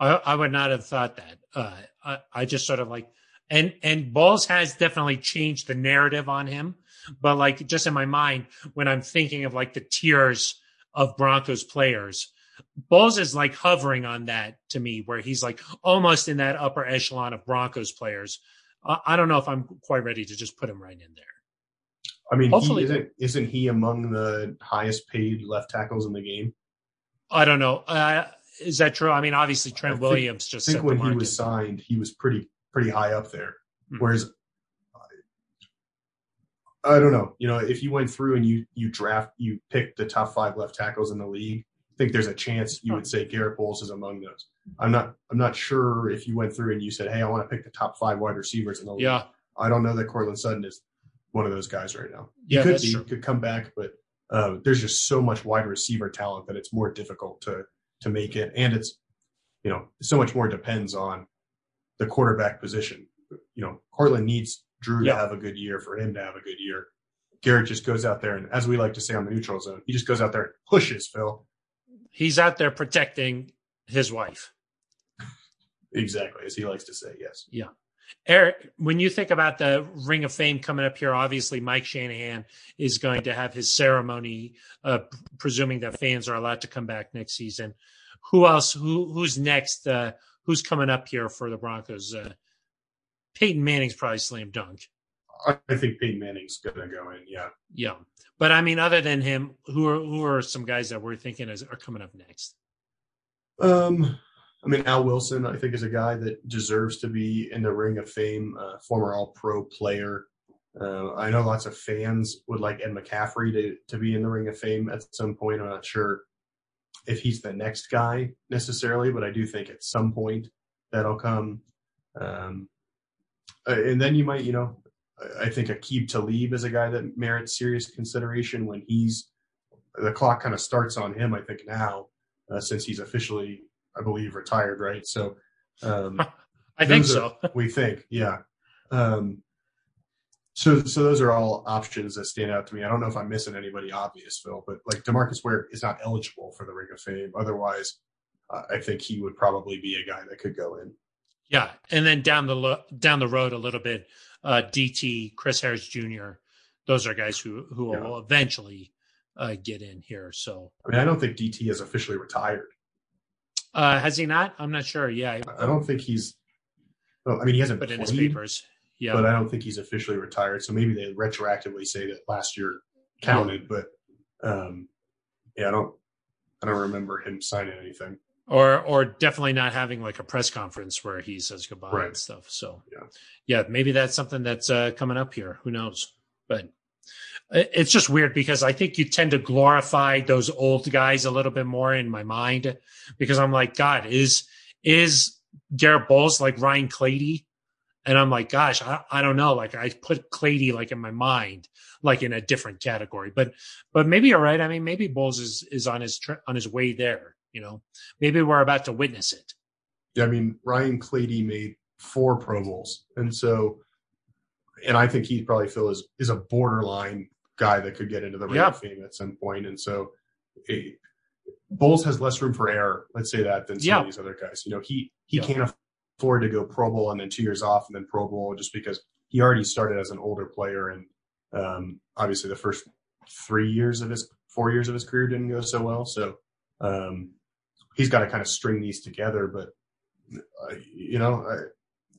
I, I would not have thought that. Uh, I, I just sort of like, and and Bolles has definitely changed the narrative on him, but like just in my mind when I'm thinking of like the tiers of Broncos players. Bolles is like hovering on that to me, where he's like almost in that upper echelon of Broncos players. Uh, I don't know if I'm quite ready to just put him right in there. I mean, Hopefully, he isn't isn't he among the highest paid left tackles in the game? I don't know. Uh, is that true? I mean, obviously Trent think, Williams just. I think when he was signed, he was pretty pretty high up there. Mm-hmm. Whereas I don't know. You know, if you went through and you you draft, you picked the top five left tackles in the league. I think there's a chance you would say Garett Bolles is among those. I'm not. I'm not sure if you went through and you said, "Hey, I want to pick the top five wide receivers in the league." Yeah. I don't know that Courtland Sutton is one of those guys right now. He yeah, could be, true. could come back, but uh, there's just so much wide receiver talent that it's more difficult to to make it, and it's you know so much more depends on the quarterback position. You know, Courtland needs Drew to have a good year for him to have a good year. Garett just goes out there and, as we like to say on the neutral zone, he just goes out there and pushes Phil. He's out there protecting his wife. Exactly, as he likes to say. Yes. Yeah. Aric, when you think about the Ring of Fame coming up here, obviously Mike Shanahan is going to have his ceremony, uh, presuming that fans are allowed to come back next season. Who else? Who who's next? Uh, who's coming up here for the Broncos? Uh, Peyton Manning's probably slam dunk. I think Peyton Manning's going to go in. Yeah. Yeah. But I mean, other than him, who are who are some guys that we're thinking is, are coming up next? Um, I mean, Al Wilson, I think, is a guy that deserves to be in the Ring of Fame. Uh, former All Pro player. Uh, I know lots of fans would like Ed McCaffrey to to be in the Ring of Fame at some point. I'm not sure if he's the next guy necessarily, but I do think at some point that'll come. Um, uh, and then you might, you know, I think Aqib Talib is a guy that merits serious consideration when he's the clock kind of starts on him. I think now uh, since he's officially, I believe, retired, right? So um, I think so. are- we think, yeah. Um, so, so those are all options that stand out to me. I don't know if I'm missing anybody obvious, Phil, but like Demarcus Ware is not eligible for the Ring of Fame. Otherwise, uh, I think he would probably be a guy that could go in. Yeah, and then down the lo- down the road a little bit, uh, DT, Chris Harris Jr. Those are guys who who will eventually uh, get in here. So I mean, I don't think DT is officially retired. uh, has he not? I'm not sure. Yeah, I don't think he's. Well, I mean, he hasn't but in his papers, yeah, but I don't think he's officially retired. So maybe they retroactively say that last year counted, but um, yeah, I don't. I don't remember him signing anything. Or or definitely not having like a press conference where he says goodbye and stuff. So Yeah. yeah, maybe that's something that's uh, coming up here. Who knows? But it's just weird because I think you tend to glorify those old guys a little bit more in my mind because I'm like, God, is is Garett Bolles like Ryan Clady? And I'm like, gosh, I, I don't know. Like I put Clady like in my mind, like in a different category. But but maybe you're right. I mean, maybe Bolles is is on his tr- on his way there. You know, maybe we're about to witness it. Yeah, I mean, Ryan Clady made four Pro Bowls, and so, and I think he probably Phil is is a borderline guy that could get into the Ring Yeah. of Fame at some point, and so, it, Bolles has less room for error. Let's say that than some Yeah. of these other guys. You know, he he Yeah. can't afford to go Pro Bowl and then two years off and then Pro Bowl just because he already started as an older player, and um, obviously the first three years of his four years of his career didn't go so well. So um, he's got to kind of string these together, but uh, you know, I,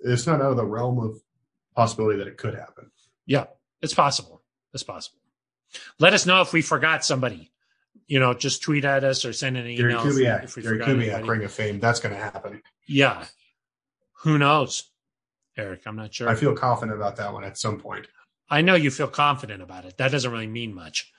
it's not out of the realm of possibility that it could happen. Yeah, it's possible. It's possible. Let us know if we forgot somebody. You know, just tweet at us or send an Gary email. if- Kubiak, if we Gary Kubiak. Ring of Fame, that's going to happen. Yeah. Who knows, Aric? I'm not sure. I feel confident about that one at some point. I know you feel confident about it. That doesn't really mean much.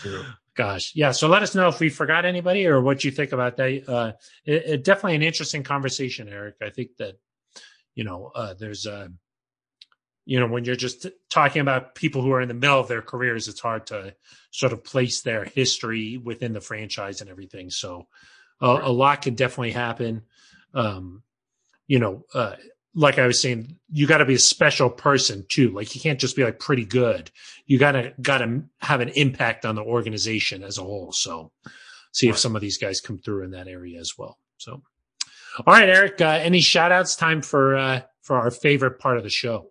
True. Gosh, yeah. So let us know if we forgot anybody or what you think about that. Uh, it, it definitely an interesting conversation, Aric. I think that you know uh, there's a you know when you're just talking about people who are in the middle of their careers, it's hard to sort of place their history within the franchise and everything. So uh, a lot can definitely happen. Um, you know, uh, like I was saying, you got to be a special person too. Like you can't just be like pretty good. You gotta gotta have an impact on the organization as a whole. So see if some of these guys come through in that area as well. So, all right, Aric. Uh, any shout outs? Time for uh, for our favorite part of the show.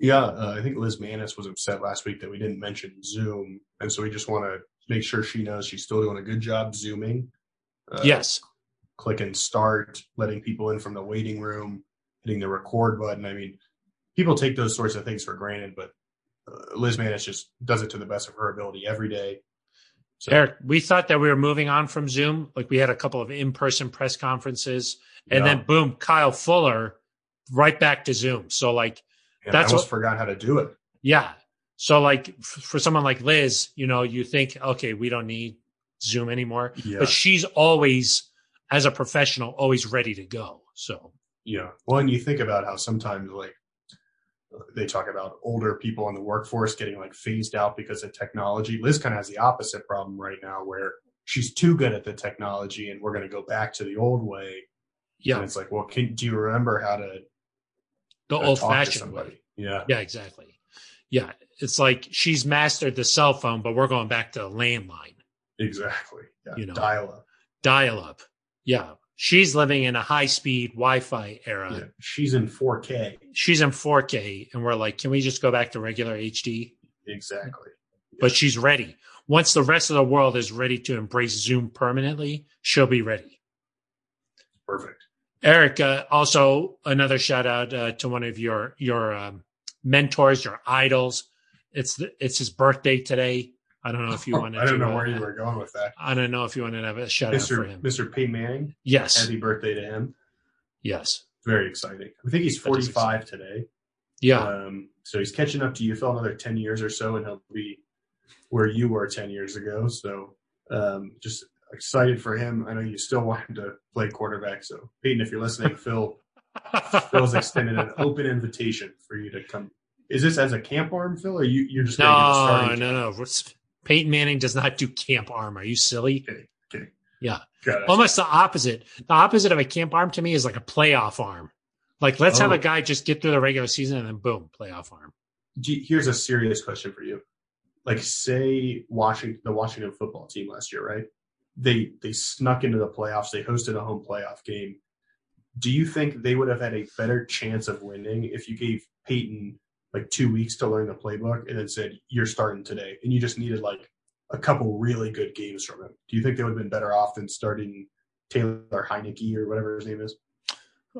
Yeah, uh, I think Liz Manis was upset last week that we didn't mention Zoom, and so we just want to make sure she knows she's still doing a good job zooming. Uh, yes. clicking start, letting people in from the waiting room, hitting the record button. I mean, people take those sorts of things for granted, but uh, Liz Manis just does it to the best of her ability every day. So, Aric, we thought that we were moving on from Zoom. Like we had a couple of in person press conferences, and yeah. then boom, Kyle Fuller, right back to Zoom. So like And that's I almost what- forgot how to do it. Yeah. So like f- for someone like Liz, you know, you think, okay, we don't need Zoom anymore, Yeah, but she's always, as a professional, always ready to go. So yeah. Well, and you think about how sometimes like they talk about older people in the workforce getting like phased out because of technology. Liz kind of has the opposite problem right now, where she's too good at the technology, and we're going to go back to the old way. And yeah, it's like, well, can, do you remember how to the uh, old talk to fashioned somebody? way. Yeah, Yeah, exactly. Yeah. It's like she's mastered the cell phone, but we're going back to the landline, exactly. Yeah, You know. dial up. dial up. Yeah. She's living in a high speed Wi Fi era. Yeah, she's in 4K. She's in 4K, and we're like, can we just go back to regular HD? Exactly. but she's ready. Once the rest of the world is ready to embrace Zoom permanently, she'll be ready. Perfect. Aric, uh, also another shout out uh, to one of your your um, mentors, your idols. It's the, it's his birthday today. I don't know if you wanted. I don't to, know uh, where you were going with that. I don't know if you wanted to have a shout out for him. Mr. Peyton Manning, Yes, happy birthday to him. yes, Very exciting. I think he's 45 today. yeah, Um, so he's catching up to you, Phil, another 10 years or so, and he'll be where you were 10 years ago. So um, just excited for him. I know you still want him to play quarterback. So, Peyton, if you're listening, Phil Phil's extended an open invitation for you to come. Is this as a camp arm, Phil, or you, you're just going to get no, started? no, no. Peyton Manning does not do camp arm. Are you silly? Kidding. Yeah. Got it. Almost the opposite. The opposite of a camp arm to me is like a playoff arm. Like let's have Oh. a guy just get through the regular season and then boom, playoff arm. Here's a serious question for you. Like, say Washington, the Washington football team last year, right? They they snuck into the playoffs. They hosted a home playoff game. Do you think they would have had a better chance of winning if you gave Peyton like two weeks to learn the playbook and then said you're starting today, and you just needed like a couple really good games from him? Do you think they would have been better off than starting Taylor Heinicke or whatever his name is?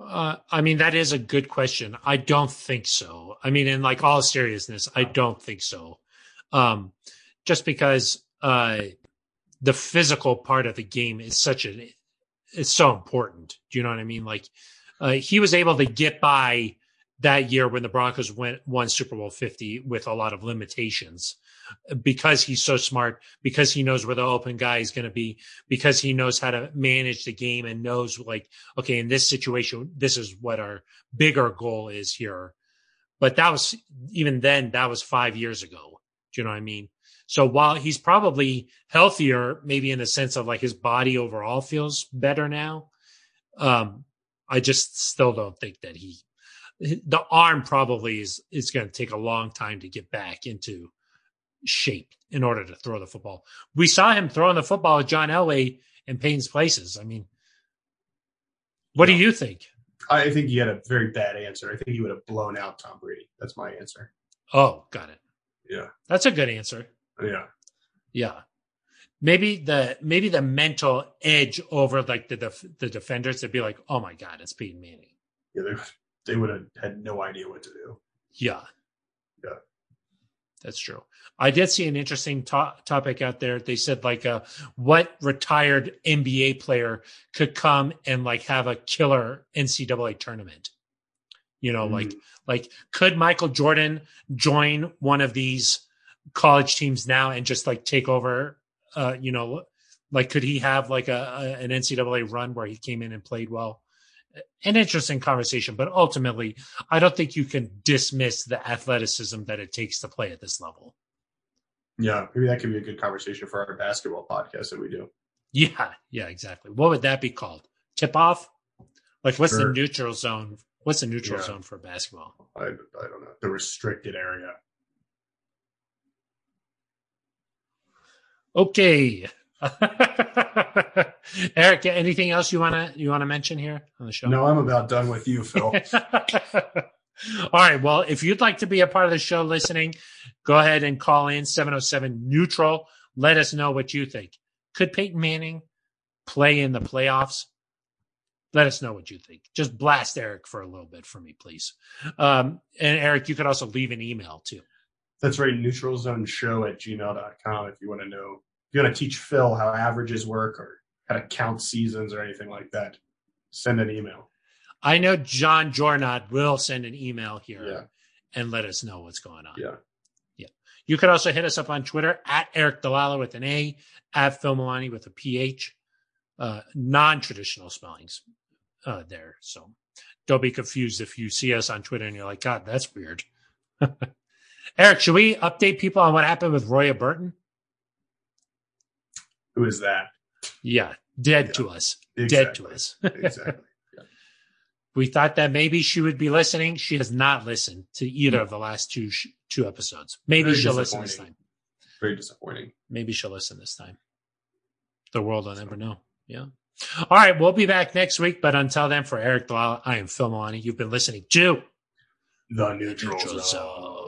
Uh, I mean, that is a good question. I don't think so. I mean, in like all seriousness, I don't think so. Um, just because uh, the physical part of the game is such a, it's so important. Do you know what I mean? Like, uh, he was able to get by that year when the Broncos went won Super Bowl Fifty with a lot of limitations because he's so smart, because he knows where the open guy is going to be, because he knows how to manage the game and knows like okay, in this situation, this is what our bigger goal is here. But that was even then, that was five years ago. Do you know what I mean? So while he's probably healthier, maybe in the sense of like his body overall feels better now, um, I just still don't think that he, the arm probably is is going to take a long time to get back into shape in order to throw the football. We saw him throwing the football at John Elway in Payne's places. I mean, what do you think? I think you had a very bad answer. I think he would have blown out Tom Brady. That's my answer. Oh, got it. Yeah. That's a good answer. Yeah. Yeah. Maybe the maybe the mental edge over like the def- the defenders to be like, oh my god, it's Peyton Manning. Yeah, they, they would have had no idea what to do. Yeah. Yeah. That's true. I did see an interesting to- topic out there. They said like uh what retired NBA player could come and like have a killer NCAA tournament. You know, like Mm. like could Michael Jordan join one of these college teams now and just like take over uh you know like could he have like a, a an NCAA run where he came in and played well? An interesting conversation, but ultimately I don't think you can dismiss the athleticism that it takes to play at this level. Yeah, maybe that could be a good conversation for our basketball podcast that we do. Yeah, yeah, exactly. What would that be called? Tip off? Like what's the neutral zone? What's the neutral Yeah. zone for basketball? I, I don't know. The restricted area. Okay. Aric, anything else you wanna you wanna mention here on the show? No, I'm about done with you, Phil. All right. Well, if you'd like to be a part of the show listening, go ahead and call in 707 neutral. Let us know what you think. Could Peyton Manning play in the playoffs? Let us know what you think. Just blast Aric for a little bit for me, please. Um, and Aric, you could also leave an email too. That's right. Neutral zone show at gmail.com if you want to know. You want to teach Phil how averages work or how to count seasons or anything like that, send an email. I know John Jornad will send an email here Yeah. and let us know what's going on. Yeah. Yeah. You could also hit us up on Twitter at Aric DiLalla with an A, at Phil Milani with a PH, uh, non traditional spellings uh, there. So don't be confused if you see us on Twitter and you're like, God, that's weird. Aric, should we update people on what happened with Roya Burton? Who is that? Yeah, dead Yeah. to us. Dead to us. exactly. we thought that maybe she would be listening. She has not listened to either hmm. of the last two sh- two episodes. Maybe Very she'll listen this time. Very disappointing. Maybe she'll listen this time. The world will never know. Yeah. All right. We'll be back next week. But until then, for Aric DiLalla, I am Phil Milani. You've been listening to The neutral, Neutral zone. Zone.